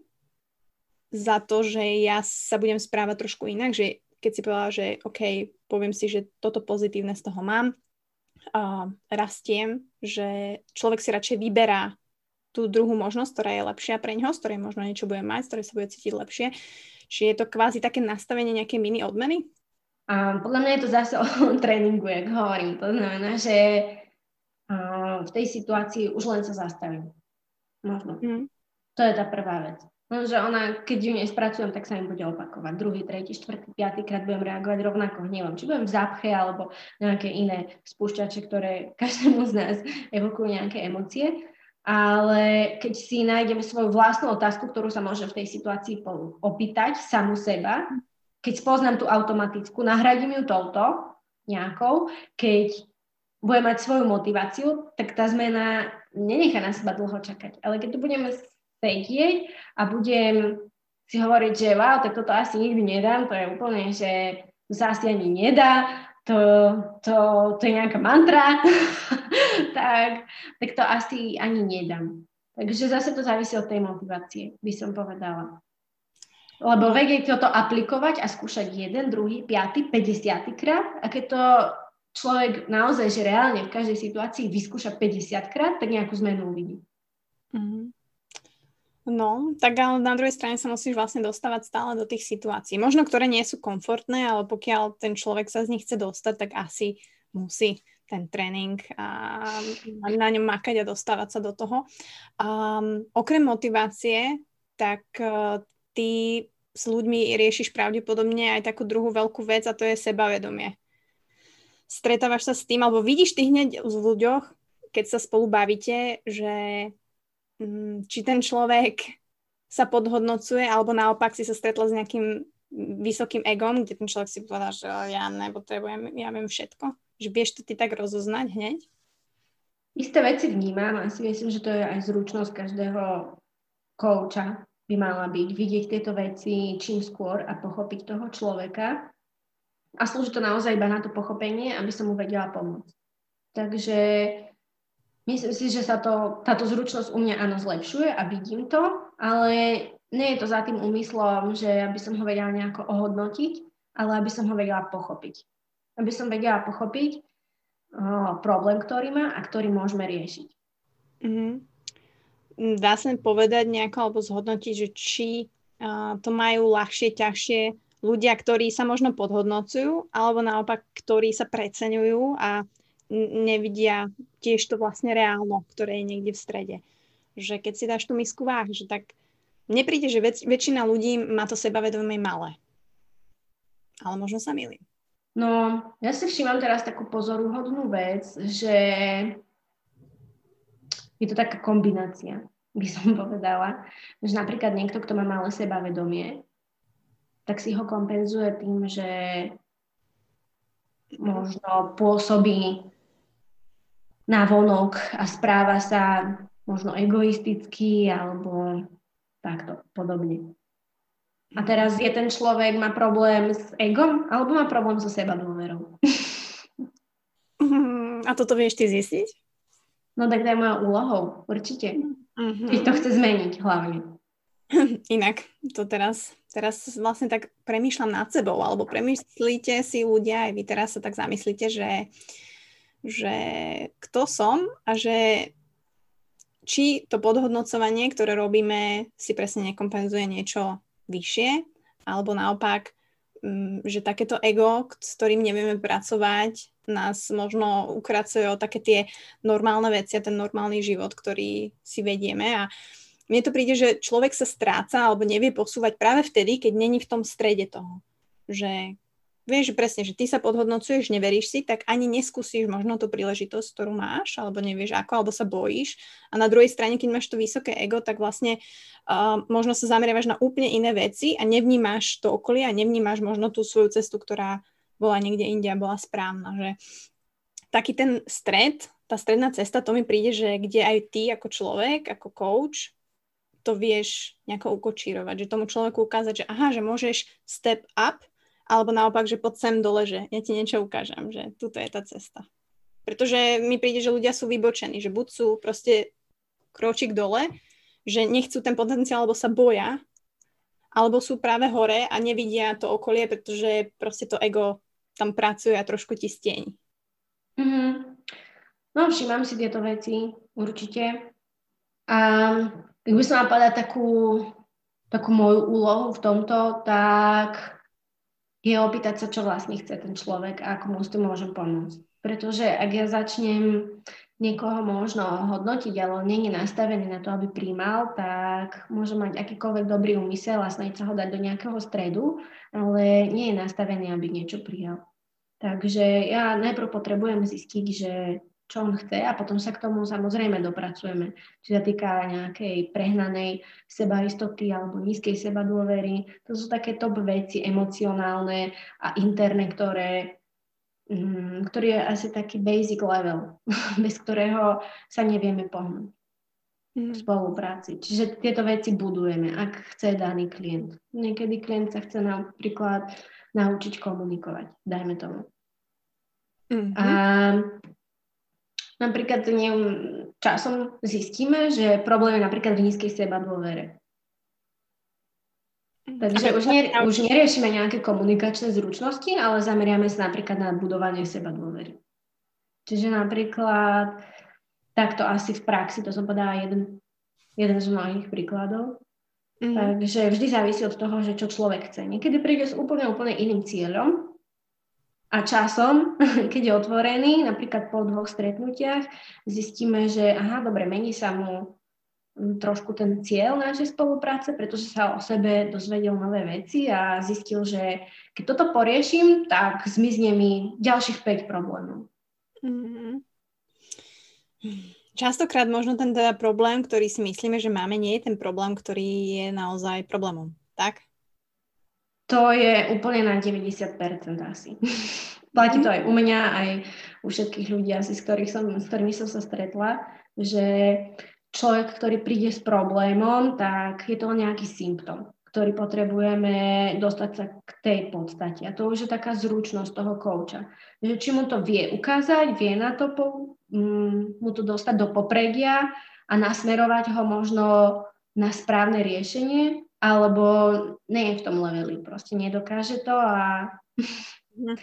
za to, že ja sa budem správať trošku inak, že keď si povedala, že OK, poviem si, že toto pozitívne z toho mám, a rastiem, že človek si radšej vyberá tú druhú možnosť, ktorá je lepšia pre ňoho, z ktorej možno niečo bude mať, z ktorej sa bude cítiť lepšie. Čiže je to kvázi také nastavenie nejaké mini odmeny? A podľa mňa je to zase o tréningu, jak hovorím. To znamená, že v tej situácii už len sa zastavím. Možno. Mm. To je tá prvá vec. Lenže ona, keď ju nespracujem, tak sa im bude opakovať. Druhý, tretí, štvrtý, piatý krát budem reagovať rovnako hnevom. Či budem v zápche alebo nejaké iné spúšťače, ktoré každému z nás evokujú nejaké emócie. Ale keď si nájdeme svoju vlastnú otázku, ktorú sa môžem v tej situácii opýtať samu seba, keď spoznám tú automatickú, nahradím ju touto nejakou, keď budem mať svoju motiváciu, tak tá zmena nenechá na seba dlho čakať. Ale keď tu budeme sedieť a budem si hovoriť, že wow, tak toto asi nikdy nedám, to je úplne, že to sa asi ani nedá, to, to, to je nejaká mantra, tak, tak to asi ani nedám. Takže zase to závisí od tej motivácie, by som povedala. Lebo vedieť toto aplikovať a skúšať jeden, druhý, piaty, 50 krát a keď to človek naozaj, že reálne v každej situácii vyskúša 50 krát, tak nejakú zmenu uvidí. Mm-hmm. No, tak ale na druhej strane sa musíš vlastne dostávať stále do tých situácií. Možno, ktoré nie sú komfortné, ale pokiaľ ten človek sa z nich chce dostať, tak asi musí ten tréning a na ňom makať a dostávať sa do toho. Um, okrem motivácie, tak uh, ty s ľuďmi riešiš pravdepodobne aj takú druhú veľkú vec a to je sebavedomie. Stretávaš sa s tým, alebo vidíš ty hneď v ľuďoch, keď sa spolu bavíte, že či ten človek sa podhodnocuje, alebo naopak si sa stretla s nejakým vysokým egom, kde ten človek si povedal, že ja nepotrebujem, ja viem všetko. Že vieš to ty tak rozoznať hneď? Isté veci vnímam a si myslím, že to je aj zručnosť každého kouča by mala byť, vidieť tieto veci čím skôr a pochopiť toho človeka. A slúži to naozaj iba na to pochopenie, aby som mu vedela pomôcť. Takže Myslím si, že sa to, táto zručnosť u mňa áno zlepšuje a vidím to, ale nie je to za tým úmyslom, že aby som ho vedela nejako ohodnotiť, ale aby som ho vedela pochopiť. Aby som vedela pochopiť o, problém, ktorý má a ktorý môžeme riešiť. Mm-hmm. Dá sa povedať nejako alebo zhodnotiť, že či uh, to majú ľahšie, ťažšie ľudia, ktorí sa možno podhodnocujú, alebo naopak, ktorí sa preceňujú a nevidia tiež to vlastne reálno, ktoré je niekde v strede. Že keď si dáš tú misku váh, že tak nepríde, že väč- väčšina ľudí má to sebavedomie malé. Ale možno sa milím. No, ja si všímam teraz takú pozoruhodnú vec, že je to taká kombinácia, by som povedala. Že napríklad niekto, kto má malé sebavedomie, tak si ho kompenzuje tým, že možno pôsobí vonok a správa sa možno egoisticky alebo takto podobne. A teraz je ten človek, má problém s egom alebo má problém so seba dôverou. A toto vieš ty zistiť? No tak to je moja úlohou, určite. Mm-hmm. Keď to chce zmeniť hlavne. Inak, to teraz, teraz vlastne tak premýšľam nad sebou, alebo premyslíte si ľudia, aj vy teraz sa tak zamyslíte, že, že kto som a že či to podhodnocovanie, ktoré robíme, si presne nekompenzuje niečo vyššie, alebo naopak, mm, že takéto ego, s ktorým nevieme pracovať, nás možno ukracuje o také tie normálne veci a ten normálny život, ktorý si vedieme a mne to príde, že človek sa stráca alebo nevie posúvať práve vtedy, keď není v tom strede toho. Že vieš presne, že ty sa podhodnocuješ, neveríš si, tak ani neskúsiš možno tú príležitosť, ktorú máš, alebo nevieš ako, alebo sa bojíš. A na druhej strane, keď máš to vysoké ego, tak vlastne uh, možno sa zameriavaš na úplne iné veci a nevnímaš to okolie a nevnímaš možno tú svoju cestu, ktorá bola niekde inde a bola správna. Že taký ten stred, tá stredná cesta, to mi príde, že kde aj ty ako človek, ako coach, to vieš nejako ukočírovať, že tomu človeku ukázať, že aha, že môžeš step up alebo naopak, že poď sem dole, že ja ti niečo ukážem, že tuto je tá cesta. Pretože mi príde, že ľudia sú vybočení, že buď sú proste kročík dole, že nechcú ten potenciál, alebo sa boja, alebo sú práve hore a nevidia to okolie, pretože proste to ego tam pracuje a trošku ti stieň. Mm-hmm. No, všímam si tieto veci, určite. A ak by som mala takú, takú moju úlohu v tomto, tak je opýtať sa, čo vlastne chce ten človek a ako mu s tým môžem pomôcť. Pretože ak ja začnem niekoho možno hodnotiť, ale on nie je nastavený na to, aby príjmal, tak môže mať akýkoľvek dobrý úmysel a snažiť sa ho dať do nejakého stredu, ale nie je nastavený, aby niečo prijal. Takže ja najprv potrebujem zistiť, že čo on chce a potom sa k tomu samozrejme dopracujeme. Či sa týka nejakej prehnanej sebaistoty alebo nízkej sebadôvery. To sú také top veci emocionálne a interné, ktoré, mm, ktorý je asi taký basic level, bez ktorého sa nevieme pohnúť v mm. spolupráci. Čiže tieto veci budujeme, ak chce daný klient. Niekedy klient sa chce napríklad naučiť komunikovať, dajme tomu. Mm-hmm. A Napríklad neviem, časom zistíme, že problém je napríklad v nízkej seba dôvere. Takže už, nie, už neriešime nejaké komunikačné zručnosti, ale zameriame sa napríklad na budovanie seba dôvery. Čiže napríklad takto asi v praxi, to som povedala jeden, jeden z mnohých príkladov. Mm. Takže vždy závisí od toho, že čo človek chce. Niekedy príde s úplne, úplne iným cieľom a časom, keď je otvorený, napríklad po dvoch stretnutiach, zistíme, že aha, dobre, mení sa mu mm, trošku ten cieľ našej spolupráce, pretože sa o sebe dozvedel nové veci a zistil, že keď toto poriešim, tak zmizne mi ďalších 5 problémov. Mm-hmm. Častokrát možno ten teda problém, ktorý si myslíme, že máme, nie je ten problém, ktorý je naozaj problémom, tak? To je úplne na 90% asi. Platí to aj u mňa, aj u všetkých ľudí asi, s, ktorých som, s ktorými som sa stretla, že človek, ktorý príde s problémom, tak je to nejaký symptom, ktorý potrebujeme dostať sa k tej podstate. A to už je taká zručnosť toho kouča. Že či mu to vie ukázať, vie na to po, um, mu to dostať do popredia a nasmerovať ho možno na správne riešenie, alebo nie je v tom leveli, proste nedokáže to a... Mhm.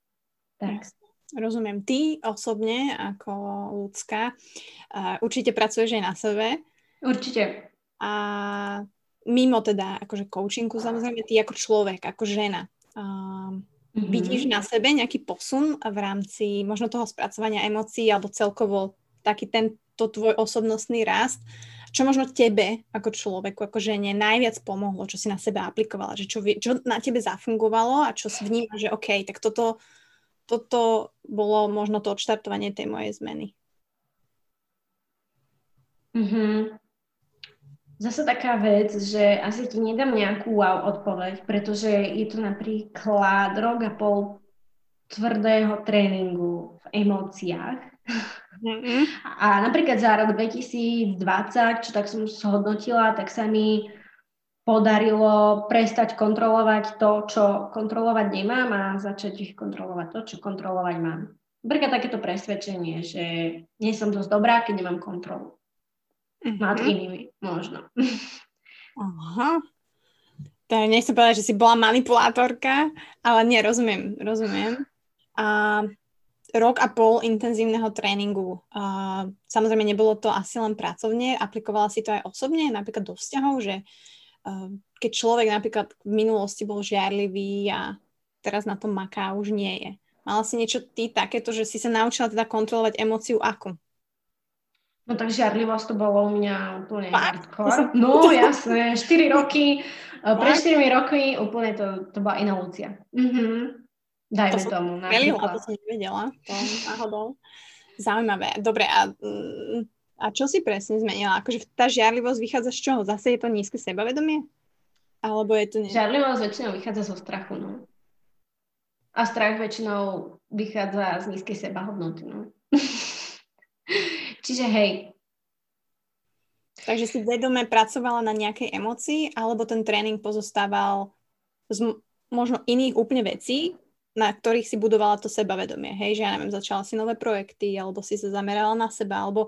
tak. Rozumiem. Ty osobne, ako ľudská, uh, určite pracuješ aj na sebe. Určite. A mimo teda akože coachingu, samozrejme, ty ako človek, ako žena, uh, mm-hmm. vidíš na sebe nejaký posun v rámci možno toho spracovania emócií alebo celkovo taký tento tvoj osobnostný rast čo možno tebe ako človeku, ako žene najviac pomohlo, čo si na sebe aplikovala, že čo, čo na tebe zafungovalo a čo si vníma, že OK, tak toto, toto bolo možno to odštartovanie tej mojej zmeny. Mm-hmm. Zase taká vec, že asi ti nedám nejakú wow odpoveď, pretože je to napríklad rok a pol tvrdého tréningu v emóciách Mm-hmm. A napríklad za rok 2020, čo tak som zhodnotila, tak sa mi podarilo prestať kontrolovať to, čo kontrolovať nemám a začať kontrolovať to, čo kontrolovať mám. Napríklad takéto presvedčenie, že nie som dosť dobrá, keď nemám kontrolu. Mm-hmm. Nad inými, možno. Aha. Tak nechcem povedať, že si bola manipulátorka, ale nie, rozumiem, rozumiem. A rok a pol intenzívneho tréningu. Uh, samozrejme, nebolo to asi len pracovne, aplikovala si to aj osobne, napríklad do vzťahov, že uh, keď človek napríklad v minulosti bol žiarlivý a teraz na tom maká, už nie je. Mala si niečo ty takéto, že si sa naučila teda kontrolovať emóciu ako? No tak žiarlivosť to bolo u mňa úplne Fakt? hardcore. No jasné, 4 roky, Fakt? pre 4 roky úplne to, to bola iná Lucia. Mhm. Dajme to tomu. Veľa, to som nevedela, to náhodou. Zaujímavé. Dobre, a, mm, a čo si presne zmenila? Akože tá žiarlivosť vychádza z čoho? Zase je to nízke sebavedomie? Alebo je to... Nie... Žiarlivosť väčšinou vychádza zo strachu, no. A strach väčšinou vychádza z nízkej sebahodnoty, no. Čiže hej. Takže si vedome pracovala na nejakej emocii, alebo ten tréning pozostával z možno iných úplne vecí, na ktorých si budovala to sebavedomie. Hej, že ja neviem, začala si nové projekty, alebo si sa zamerala na seba, alebo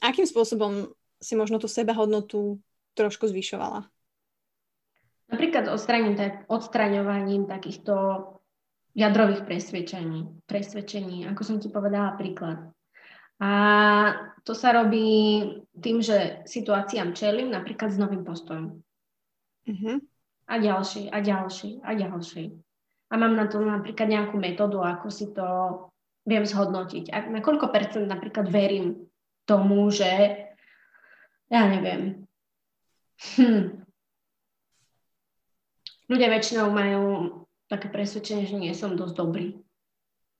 akým spôsobom si možno tú sebahodnotu trošku zvyšovala? Napríklad odstraňovaním takýchto jadrových presvedčení, presvedčení, ako som ti povedala príklad. A to sa robí tým, že situáciám čelím, napríklad s novým postojom. Uh-huh. A ďalší, a ďalší, a ďalší a mám na to napríklad nejakú metódu, ako si to viem zhodnotiť. A na koľko percent napríklad verím tomu, že ja neviem. Hm. Ľudia väčšinou majú také presvedčenie, že nie som dosť dobrý.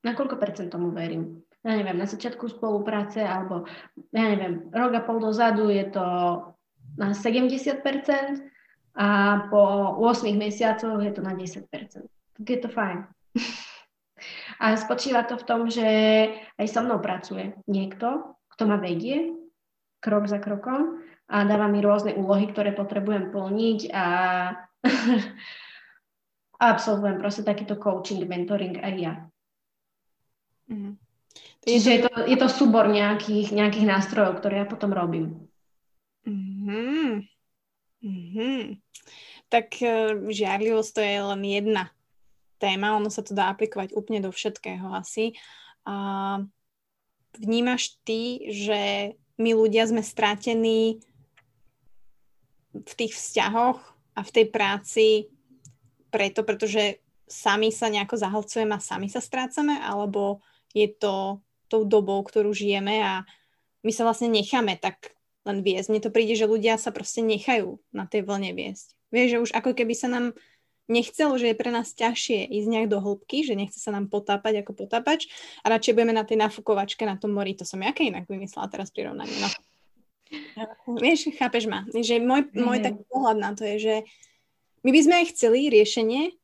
Na koľko percent tomu verím? Ja neviem, na začiatku spolupráce, alebo ja neviem, rok a pol dozadu je to na 70% a po 8 mesiacoch je to na 10% tak je to fajn. A spočíva to v tom, že aj so mnou pracuje niekto, kto ma vedie krok za krokom a dáva mi rôzne úlohy, ktoré potrebujem plniť a, a absolvujem proste takýto coaching, mentoring aj ja. Mm. Čiže je to, je to súbor nejakých, nejakých nástrojov, ktoré ja potom robím. Mm-hmm. Mm-hmm. Tak uh, žiarlivosť to je len jedna téma, ono sa to dá aplikovať úplne do všetkého asi. A vnímaš ty, že my ľudia sme stratení v tých vzťahoch a v tej práci preto, pretože sami sa nejako zahlcujeme a sami sa strácame, alebo je to tou dobou, ktorú žijeme a my sa vlastne necháme tak len viesť. Mne to príde, že ľudia sa proste nechajú na tej vlne viesť. Vieš, že už ako keby sa nám nechcelo, že je pre nás ťažšie ísť nejak do hĺbky, že nechce sa nám potápať ako potápač a radšej budeme na tej nafukovačke na tom mori. To som jaké inak vymyslela teraz prirovnanie. No. Vieš, chápeš ma? Že môj, môj mm. taký pohľad na to je, že my by sme aj chceli riešenie,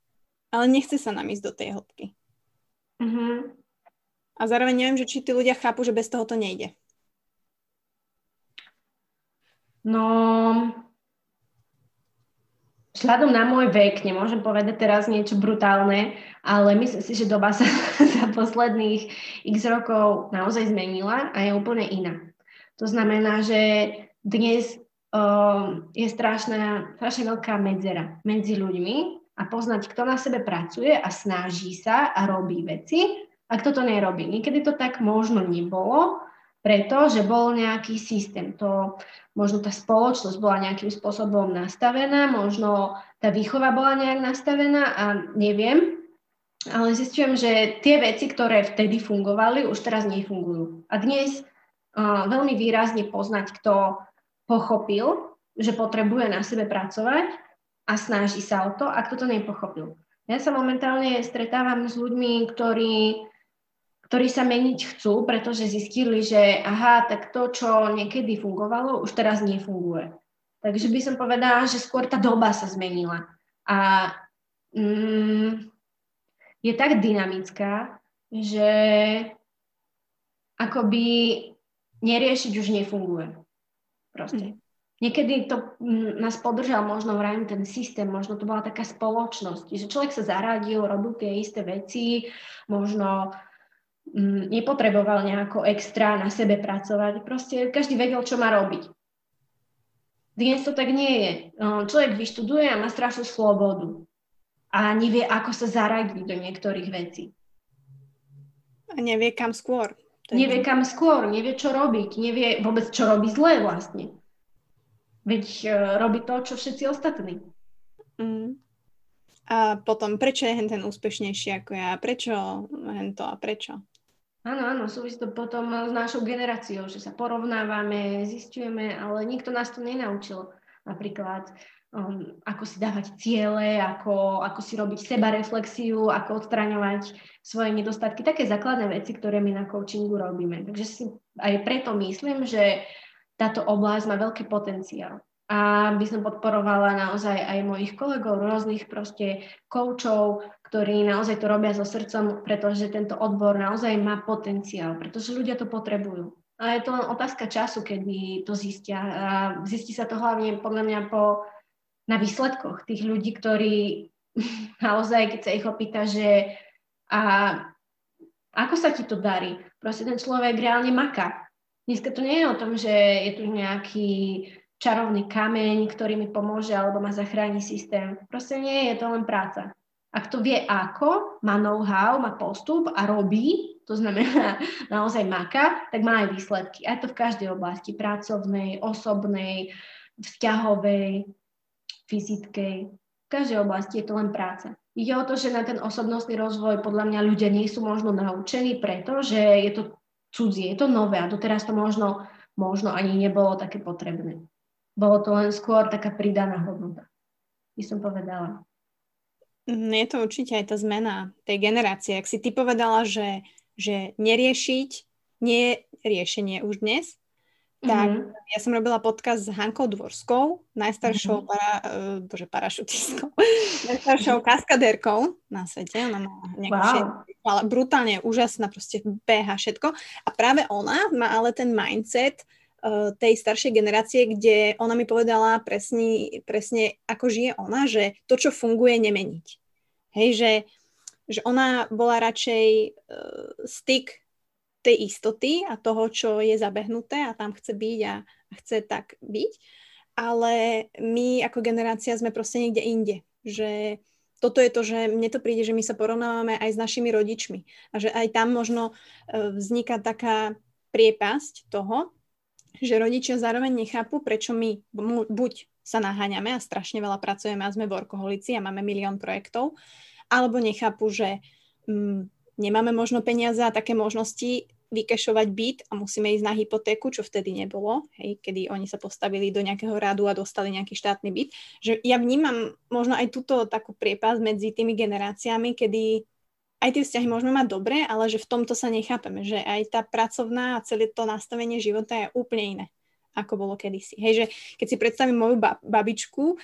ale nechce sa nám ísť do tej hĺbky. Mm-hmm. A zároveň neviem, že či tí ľudia chápu, že bez toho to nejde. No, Vzhľadom na môj vek, nemôžem povedať teraz niečo brutálne, ale myslím si, že doba sa za posledných x rokov naozaj zmenila a je úplne iná. To znamená, že dnes um, je strašná, strašne veľká medzera medzi ľuďmi a poznať, kto na sebe pracuje a snaží sa a robí veci a kto to nerobí. Niekedy to tak možno nebolo, pretože bol nejaký systém. To, možno tá spoločnosť bola nejakým spôsobom nastavená, možno tá výchova bola nejak nastavená a neviem, ale zistujem, že tie veci, ktoré vtedy fungovali, už teraz nefungujú. A dnes uh, veľmi výrazne poznať, kto pochopil, že potrebuje na sebe pracovať a snaží sa o to, a kto to nepochopil. Ja sa momentálne stretávam s ľuďmi, ktorí ktorí sa meniť chcú, pretože zistili, že aha, tak to, čo niekedy fungovalo, už teraz nefunguje. Takže by som povedala, že skôr tá doba sa zmenila. A mm, je tak dynamická, že akoby neriešiť už nefunguje. Proste. Mm. Niekedy to mm, nás podržal možno vrajím ten systém, možno to bola taká spoločnosť, že človek sa zaradil, robil tie isté veci, možno nepotreboval nejako extra na sebe pracovať. Proste každý vedel, čo má robiť. Dnes to tak nie je. Človek vyštuduje a má strašnú slobodu a nevie, ako sa zaradiť do niektorých vecí. A nevie kam skôr. Nevie kam skôr, nevie čo robiť, nevie vôbec čo robí zle vlastne. Veď uh, robí to, čo všetci ostatní. Mm. A potom, prečo je ten úspešnejší ako ja? Prečo hen to a prečo? Áno, áno, súvisí to potom s našou generáciou, že sa porovnávame, zistujeme, ale nikto nás to nenaučil. Napríklad, um, ako si dávať ciele, ako, ako si robiť seba reflexiu, ako odstraňovať svoje nedostatky. Také základné veci, ktoré my na coachingu robíme. Takže si aj preto myslím, že táto oblasť má veľký potenciál. A by som podporovala naozaj aj mojich kolegov, rôznych proste koučov, ktorí naozaj to robia so srdcom, pretože tento odbor naozaj má potenciál, pretože ľudia to potrebujú. A je to len otázka času, kedy to zistia. A zistí sa to hlavne podľa mňa po, na výsledkoch tých ľudí, ktorí naozaj, keď sa ich opýta, že a ako sa ti to darí? Proste ten človek reálne maká. Dneska to nie je o tom, že je tu nejaký čarovný kameň, ktorý mi pomôže alebo ma zachráni systém. Proste nie, je to len práca. Ak to vie ako, má know-how, má postup a robí, to znamená naozaj maka, tak má aj výsledky. Aj to v každej oblasti, pracovnej, osobnej, vzťahovej, fyzickej. V každej oblasti je to len práca. Ide o to, že na ten osobnostný rozvoj podľa mňa ľudia nie sú možno naučení, pretože je to cudzie, je to nové a doteraz to možno, možno ani nebolo také potrebné. Bolo to len skôr taká pridaná hodnota, by som povedala. Mm, je to určite aj tá zmena tej generácie. Ak si ty povedala, že, že neriešiť nie je riešenie už dnes, tak mm-hmm. ja som robila podcast s Hankou Dvorskou, najstaršou mm-hmm. para, uh, bože, parašutistkou, najstaršou kaskadérkou na svete. Ona má nejaké wow. brutálne úžasná, proste beha všetko. A práve ona má ale ten mindset tej staršej generácie, kde ona mi povedala presne, presne ako žije ona, že to, čo funguje, nemeniť. Hej, že, že ona bola radšej uh, styk tej istoty a toho, čo je zabehnuté a tam chce byť a, a chce tak byť. Ale my ako generácia sme proste niekde inde. Že toto je to, že mne to príde, že my sa porovnávame aj s našimi rodičmi. A že aj tam možno e, vzniká taká priepasť toho, že rodičia zároveň nechápu, prečo my buď sa naháňame a strašne veľa pracujeme a sme workoholici a máme milión projektov, alebo nechápu, že mm, nemáme možno peniaze a také možnosti vykešovať byt a musíme ísť na hypotéku, čo vtedy nebolo, hej, kedy oni sa postavili do nejakého radu a dostali nejaký štátny byt. Že ja vnímam možno aj túto takú priepas medzi tými generáciami, kedy aj tie vzťahy môžeme mať dobré, ale že v tomto sa nechápeme, že aj tá pracovná a celé to nastavenie života je úplne iné, ako bolo kedysi. Hej, že keď si predstavím moju babičku,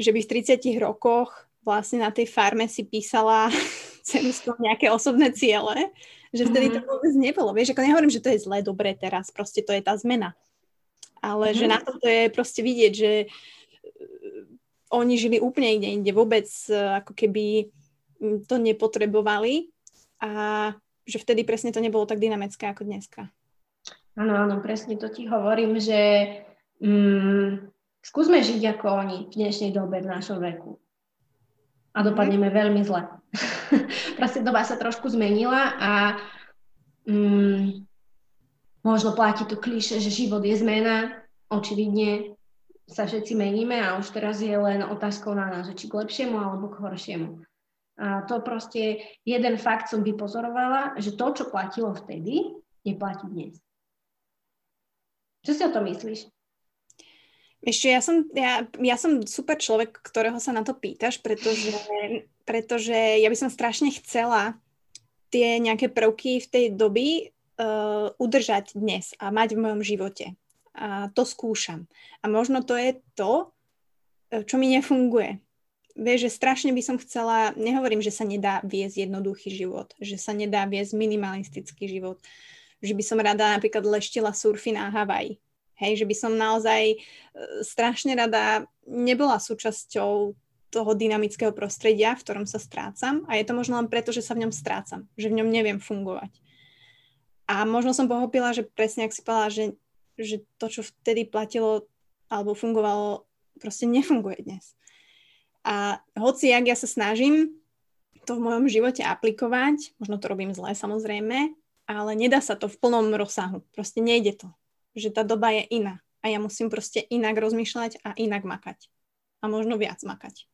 že by v 30 rokoch vlastne na tej farme si písala cenu nejaké osobné ciele, že vtedy to vôbec nebolo. Vieš, ako nehovorím, že to je zlé, dobré teraz, proste to je tá zmena. Ale mm-hmm. že na to je proste vidieť, že uh, oni žili úplne inde, inde vôbec uh, ako keby to nepotrebovali a že vtedy presne to nebolo tak dynamické ako dneska. Áno, áno, presne to ti hovorím, že mm, skúsme žiť ako oni v dnešnej dobe, v našom veku a dopadneme veľmi zle. Proste doba sa trošku zmenila a mm, možno platí to kliše, že život je zmena, očividne sa všetci meníme a už teraz je len otázkou na nás, či k lepšiemu alebo k horšiemu. A to proste jeden fakt som vypozorovala, že to, čo platilo vtedy, neplatí dnes. Čo si o to myslíš? Ešte ja som, ja, ja som super človek, ktorého sa na to pýtaš, pretože, pretože ja by som strašne chcela tie nejaké prvky v tej doby uh, udržať dnes a mať v mojom živote. A to skúšam. A možno to je to, čo mi nefunguje. Vieš, že strašne by som chcela, nehovorím, že sa nedá viesť jednoduchý život, že sa nedá viesť minimalistický život, že by som rada napríklad leštila surfy na Havaji. Hej, že by som naozaj e, strašne rada nebola súčasťou toho dynamického prostredia, v ktorom sa strácam a je to možno len preto, že sa v ňom strácam, že v ňom neviem fungovať. A možno som pochopila, že presne ak si povedala, že, že to, čo vtedy platilo alebo fungovalo, proste nefunguje dnes. A hoci jak ja sa snažím to v mojom živote aplikovať, možno to robím zle samozrejme, ale nedá sa to v plnom rozsahu. Proste nejde to. Že tá doba je iná. A ja musím proste inak rozmýšľať a inak makať. A možno viac makať.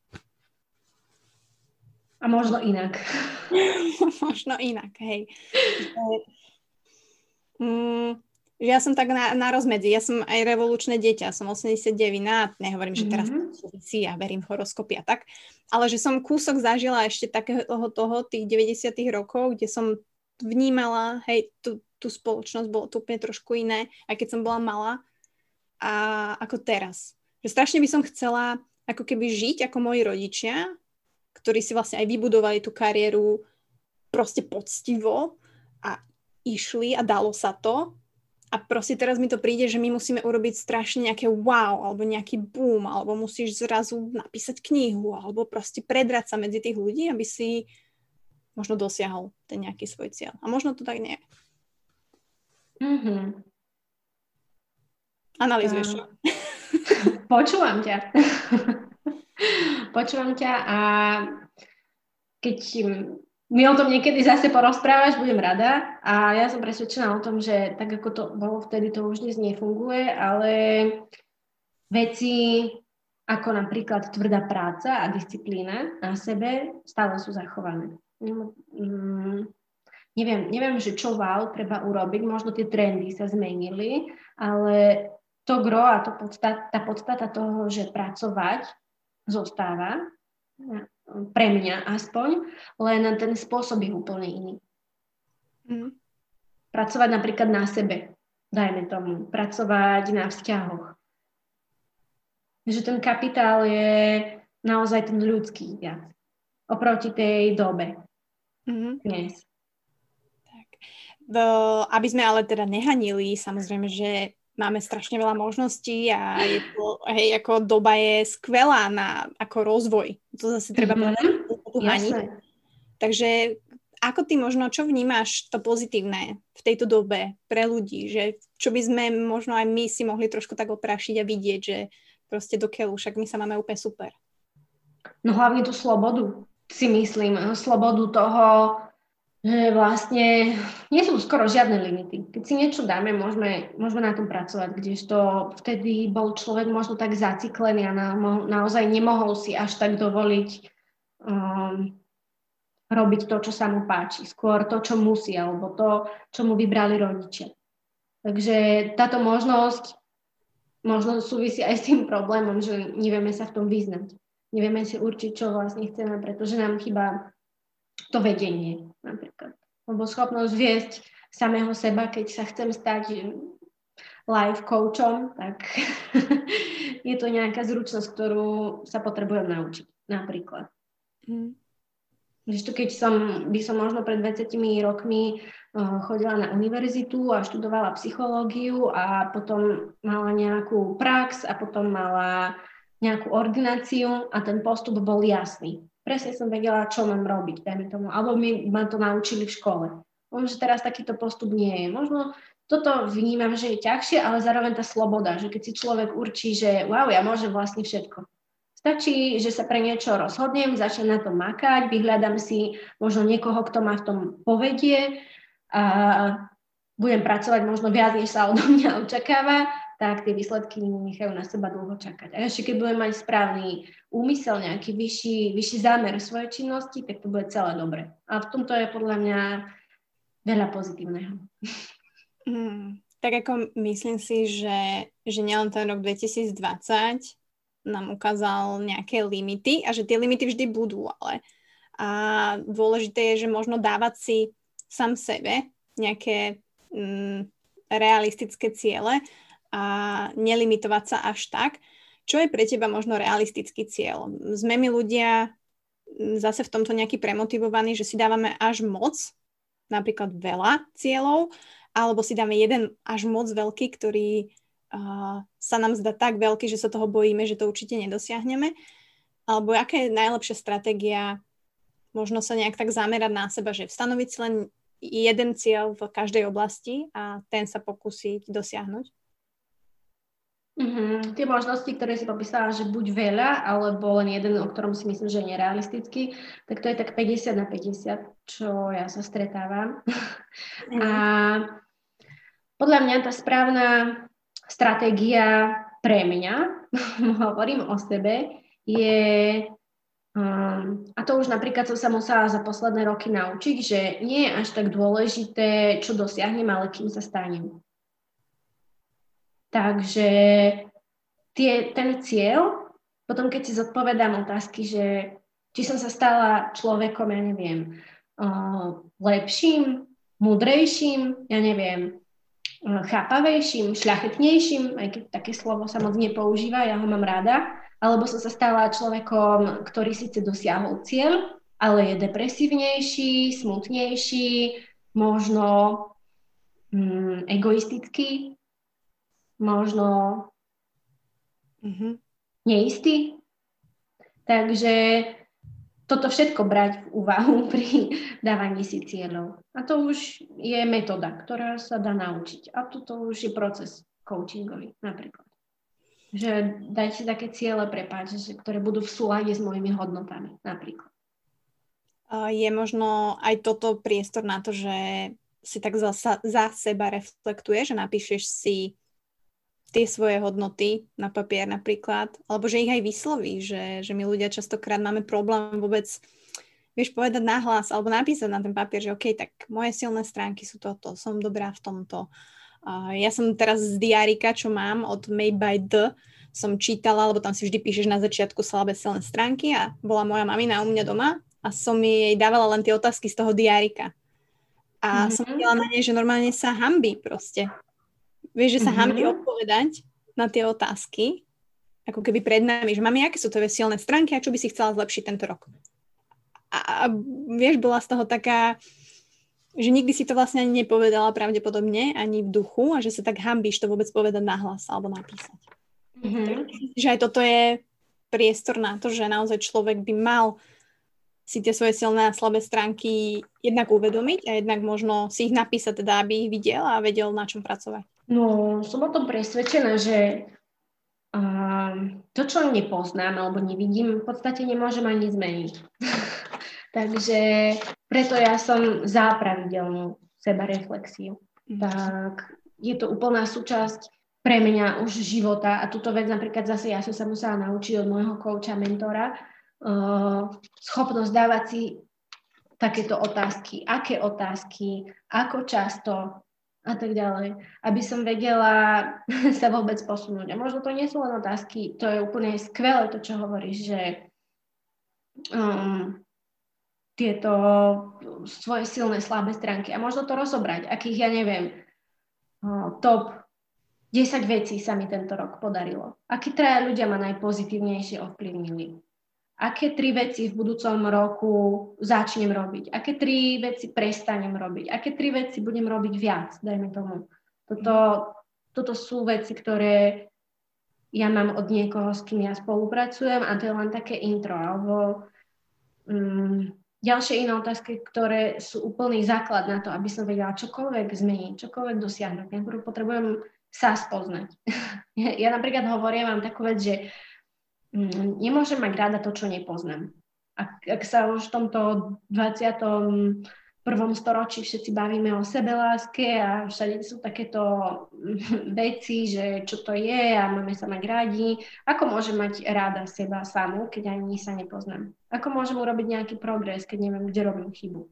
A možno inak. možno inak, hej. Mm, že ja som tak na, na rozmedzi. Ja som aj revolučné dieťa, som 89 a nehovorím, že teraz mm-hmm. si ja verím v horoskopy a tak, ale že som kúsok zažila ešte takého toho, tých 90 rokov, kde som vnímala, hej, tú, tú spoločnosť, bolo to úplne trošku iné, aj keď som bola malá, a ako teraz. Že strašne by som chcela ako keby žiť ako moji rodičia, ktorí si vlastne aj vybudovali tú kariéru proste poctivo a išli a dalo sa to. A proste teraz mi to príde, že my musíme urobiť strašne nejaké wow, alebo nejaký boom, alebo musíš zrazu napísať knihu, alebo proste predrať sa medzi tých ľudí, aby si možno dosiahol ten nejaký svoj cieľ. A možno to tak nie je. Mm-hmm. Analizuješ. Uh, počúvam ťa. počúvam ťa a keď mi o tom niekedy zase porozprávaš, budem rada. A ja som presvedčená o tom, že tak ako to bolo vtedy, to už dnes nefunguje, ale veci ako napríklad tvrdá práca a disciplína na sebe stále sú zachované. Mm, neviem, neviem, že čo wow treba urobiť, možno tie trendy sa zmenili, ale to gro a to podstat, tá podstata toho, že pracovať zostáva pre mňa aspoň, len ten spôsob je úplne iný. Mm. Pracovať napríklad na sebe, dajme tomu, pracovať na vzťahoch. Že ten kapitál je naozaj ten ľudský viac oproti tej dobe mm-hmm. dnes. Tak. aby sme ale teda nehanili, samozrejme, že máme strašne veľa možností a je to, hej, ako doba je skvelá na ako rozvoj. To zase treba mm-hmm. povedať. Takže ako ty možno, čo vnímaš to pozitívne v tejto dobe pre ľudí, že čo by sme možno aj my si mohli trošku tak oprašiť a vidieť, že proste do keľu, však my sa máme úplne super. No hlavne tú slobodu, si myslím, slobodu toho, vlastne nie sú skoro žiadne limity. Keď si niečo dáme, môžeme, môžeme na tom pracovať, kdežto vtedy bol človek možno tak zaciklený a na, naozaj nemohol si až tak dovoliť um, robiť to, čo sa mu páči. Skôr to, čo musí, alebo to, čo mu vybrali rodičia. Takže táto možnosť možno súvisí aj s tým problémom, že nevieme sa v tom vyznať. Nevieme si určiť, čo vlastne chceme, pretože nám chýba to vedenie napríklad. Lebo schopnosť viesť samého seba, keď sa chcem stať life coachom, tak je to nejaká zručnosť, ktorú sa potrebujem naučiť napríklad. Mm. to keď som, by som možno pred 20 rokmi uh, chodila na univerzitu a študovala psychológiu a potom mala nejakú prax a potom mala nejakú ordináciu a ten postup bol jasný presne som vedela, čo mám robiť, dajme tomu. Alebo mi ma to naučili v škole. Možno, že teraz takýto postup nie je. Možno toto vnímam, že je ťažšie, ale zároveň tá sloboda, že keď si človek určí, že wow, ja môžem vlastne všetko. Stačí, že sa pre niečo rozhodnem, začnem na to makať, vyhľadám si možno niekoho, kto ma v tom povedie a budem pracovať možno viac, než sa odo mňa očakáva tak tie výsledky nechajú na seba dlho čakať. A ešte keď budem mať správny úmysel, nejaký vyšší, vyšší zámer svojej činnosti, tak to bude celé dobre. A v tomto je podľa mňa veľa pozitívneho. Mm, tak ako myslím si, že, že nielen ten rok 2020 nám ukázal nejaké limity a že tie limity vždy budú, ale a dôležité je, že možno dávať si sám sebe nejaké mm, realistické ciele a nelimitovať sa až tak. Čo je pre teba možno realistický cieľ? Sme my ľudia zase v tomto nejaký premotivovaní, že si dávame až moc, napríklad veľa cieľov alebo si dáme jeden až moc veľký, ktorý uh, sa nám zdá tak veľký, že sa toho bojíme, že to určite nedosiahneme, alebo aká je najlepšia stratégia možno sa nejak tak zamerať na seba, že stanoviť len jeden cieľ v každej oblasti a ten sa pokúsiť dosiahnuť? Tie možnosti, ktoré si popísala, že buď veľa, alebo len jeden, o ktorom si myslím, že je nerealistický, tak to je tak 50 na 50, čo ja sa stretávam. Mm. A podľa mňa tá správna stratégia pre mňa, hovorím o sebe, je Um, a to už napríklad som sa musela za posledné roky naučiť, že nie je až tak dôležité, čo dosiahnem, ale kým sa stanem. Takže tie, ten cieľ, potom keď si zodpovedám otázky, že či som sa stala človekom, ja neviem, uh, lepším, múdrejším, ja neviem, uh, chápavejším, šľachetnejším, aj keď také slovo sa moc nepoužíva, ja ho mám rada, alebo som sa stala človekom, ktorý síce dosiahol cieľ, ale je depresívnejší, smutnejší, možno mm, egoistický, možno mm-hmm. neistý. Takže toto všetko brať v úvahu pri dávaní si cieľov. A to už je metóda, ktorá sa dá naučiť. A toto už je proces coachingový napríklad že dajte si také ciele, prepáč, že, ktoré budú v súlade s mojimi hodnotami napríklad. Je možno aj toto priestor na to, že si tak za, za seba reflektuješ, že napíšeš si tie svoje hodnoty na papier napríklad, alebo že ich aj vysloví, že, že my ľudia častokrát máme problém vôbec vieš povedať nahlas alebo napísať na ten papier, že OK, tak moje silné stránky sú toto, som dobrá v tomto, Uh, ja som teraz z diárika, čo mám od Made by The, som čítala, lebo tam si vždy píšeš na začiatku slabé silné stránky a bola moja mamina u mňa doma a som jej dávala len tie otázky z toho diárika. A mm-hmm. som videla na nej, že normálne sa hambí proste. Vieš, že sa mm-hmm. hambí odpovedať na tie otázky, ako keby pred nami, že mami, aké sú tvoje silné stránky a čo by si chcela zlepšiť tento rok. A, a vieš, bola z toho taká, že nikdy si to vlastne ani nepovedala pravdepodobne, ani v duchu a že sa tak hambíš to vôbec povedať nahlas alebo napísať. Mm-hmm. Že aj toto je priestor na to, že naozaj človek by mal si tie svoje silné a slabé stránky jednak uvedomiť a jednak možno si ich napísať, teda aby ich videl a vedel, na čom pracovať. No, som o tom presvedčená, že um, to, čo nepoznám alebo nevidím, v podstate nemôžem ani zmeniť. Takže preto ja som za pravidelnú sebareflexiu. Mm. Tak je to úplná súčasť pre mňa už života a túto vec napríklad zase ja som sa musela naučiť od môjho kouča, mentora, uh, schopnosť dávať si takéto otázky, aké otázky, ako často a tak ďalej, aby som vedela sa vôbec posunúť. A možno to nie sú len otázky, to je úplne skvelé to, čo hovoríš, že um, tieto svoje silné, slabé stránky a možno to rozobrať, akých ja neviem, top 10 vecí sa mi tento rok podarilo. Akí traja ľudia ma najpozitívnejšie ovplyvnili. Aké tri veci v budúcom roku začnem robiť? Aké tri veci prestanem robiť? Aké tri veci budem robiť viac, dajme tomu. Toto, toto sú veci, ktoré ja mám od niekoho, s kým ja spolupracujem a to je len také intro, alebo um, ďalšie iné otázky, ktoré sú úplný základ na to, aby som vedela čokoľvek zmeniť, čokoľvek dosiahnuť. Najprv potrebujem sa spoznať. ja, ja napríklad hovorím, mám takú vec, že mm, nemôžem mať rada to, čo nepoznám. Ak, ak sa už v tomto 20 prvom storočí všetci bavíme o sebeláske a všade sú takéto veci, že čo to je a máme sa mať radi. Ako môžem mať ráda seba samú, keď ani sa nepoznám? Ako môžem urobiť nejaký progres, keď neviem, kde robím chybu?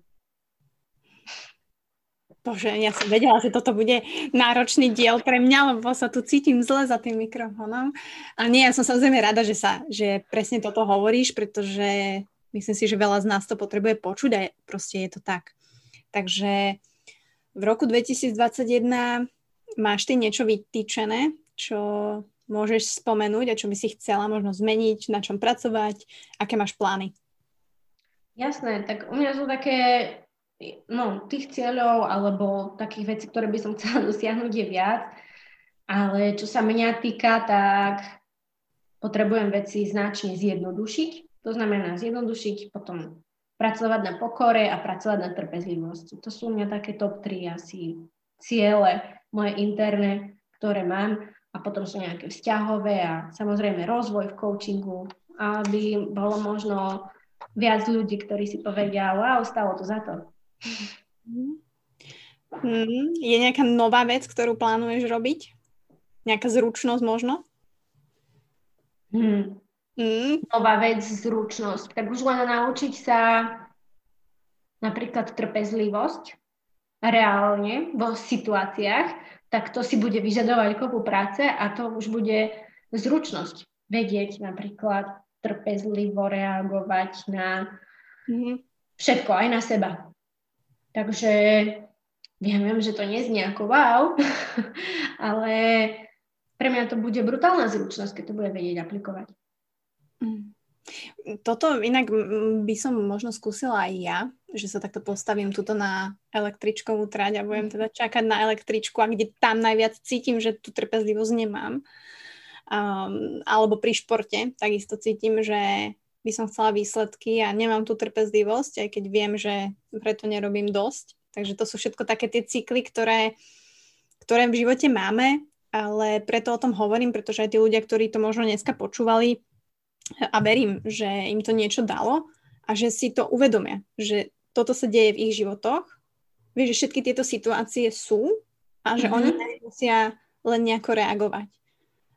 Bože, ja som vedela, že toto bude náročný diel pre mňa, lebo sa tu cítim zle za tým mikrofónom. A nie, ja som samozrejme rada, že, sa, že presne toto hovoríš, pretože myslím si, že veľa z nás to potrebuje počuť a proste je to tak. Takže v roku 2021 máš ty niečo vytýčené, čo môžeš spomenúť a čo by si chcela možno zmeniť, na čom pracovať, aké máš plány? Jasné, tak u mňa sú také no, tých cieľov alebo takých vecí, ktoré by som chcela dosiahnuť je viac, ale čo sa mňa týka, tak potrebujem veci značne zjednodušiť. To znamená zjednodušiť, potom pracovať na pokore a pracovať na trpezlivosti. To sú mňa také top 3 asi ciele moje interné, ktoré mám a potom sú nejaké vzťahové a samozrejme rozvoj v coachingu, aby bolo možno viac ľudí, ktorí si povedia, wow, stalo to za to. Mm, je nejaká nová vec, ktorú plánuješ robiť? Nejaká zručnosť možno? Hmm. Mm. Nová vec, zručnosť. Tak už len naučiť sa napríklad trpezlivosť reálne vo situáciách, tak to si bude vyžadovať kopu práce a to už bude zručnosť. Vedieť napríklad trpezlivo reagovať na mm. všetko, aj na seba. Takže ja viem, že to neznie ako wow, ale pre mňa to bude brutálna zručnosť, keď to bude vedieť aplikovať. Mm. Toto inak by som možno skúsila aj ja, že sa takto postavím tuto na električkovú trať a budem teda čakať na električku a kde tam najviac cítim, že tú trpezlivosť nemám. Um, alebo pri športe takisto cítim, že by som chcela výsledky a nemám tú trpezlivosť, aj keď viem, že preto nerobím dosť. Takže to sú všetko také tie cykly, ktoré, ktoré v živote máme ale preto o tom hovorím, pretože aj tí ľudia, ktorí to možno dneska počúvali a verím, že im to niečo dalo a že si to uvedomia, že toto sa deje v ich životoch, vieš, že všetky tieto situácie sú a že mm-hmm. oni musia len nejako reagovať.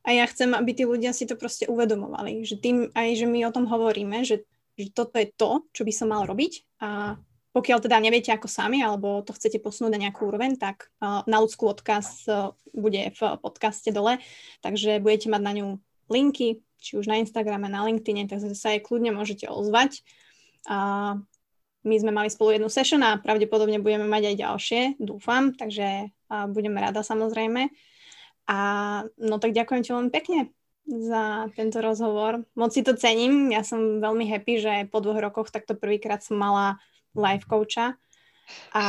A ja chcem, aby tí ľudia si to proste uvedomovali, že tým aj, že my o tom hovoríme, že, že toto je to, čo by som mal robiť a pokiaľ teda neviete ako sami, alebo to chcete posunúť na nejakú úroveň, tak na ľudskú odkaz e, bude v podcaste dole, takže budete mať na ňu linky, či už na Instagrame, na LinkedIn, takže sa aj kľudne môžete ozvať. A my sme mali spolu jednu session a pravdepodobne budeme mať aj ďalšie, dúfam, takže budeme rada samozrejme. A no tak ďakujem ti veľmi pekne za tento rozhovor. Moc si to cením, ja som veľmi happy, že po dvoch rokoch takto prvýkrát som mala life coacha a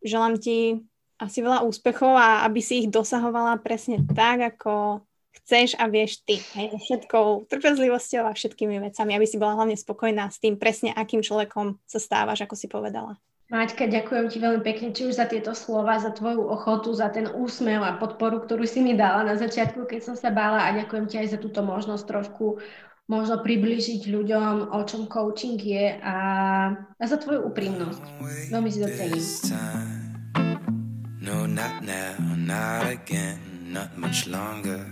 želám ti asi veľa úspechov a aby si ich dosahovala presne tak, ako chceš a vieš ty. Hej, všetkou trpezlivosťou a všetkými vecami, aby si bola hlavne spokojná s tým presne, akým človekom sa stávaš, ako si povedala. Maťka, ďakujem ti veľmi pekne, či už za tieto slova, za tvoju ochotu, za ten úsmev a podporu, ktorú si mi dala na začiatku, keď som sa bála a ďakujem ti aj za túto možnosť trošku možno približiť ľuďom, o čom coaching je a, a za tvoju úprimnosť. Veľmi si to. No, not now, not again, not much longer.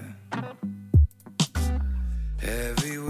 Every way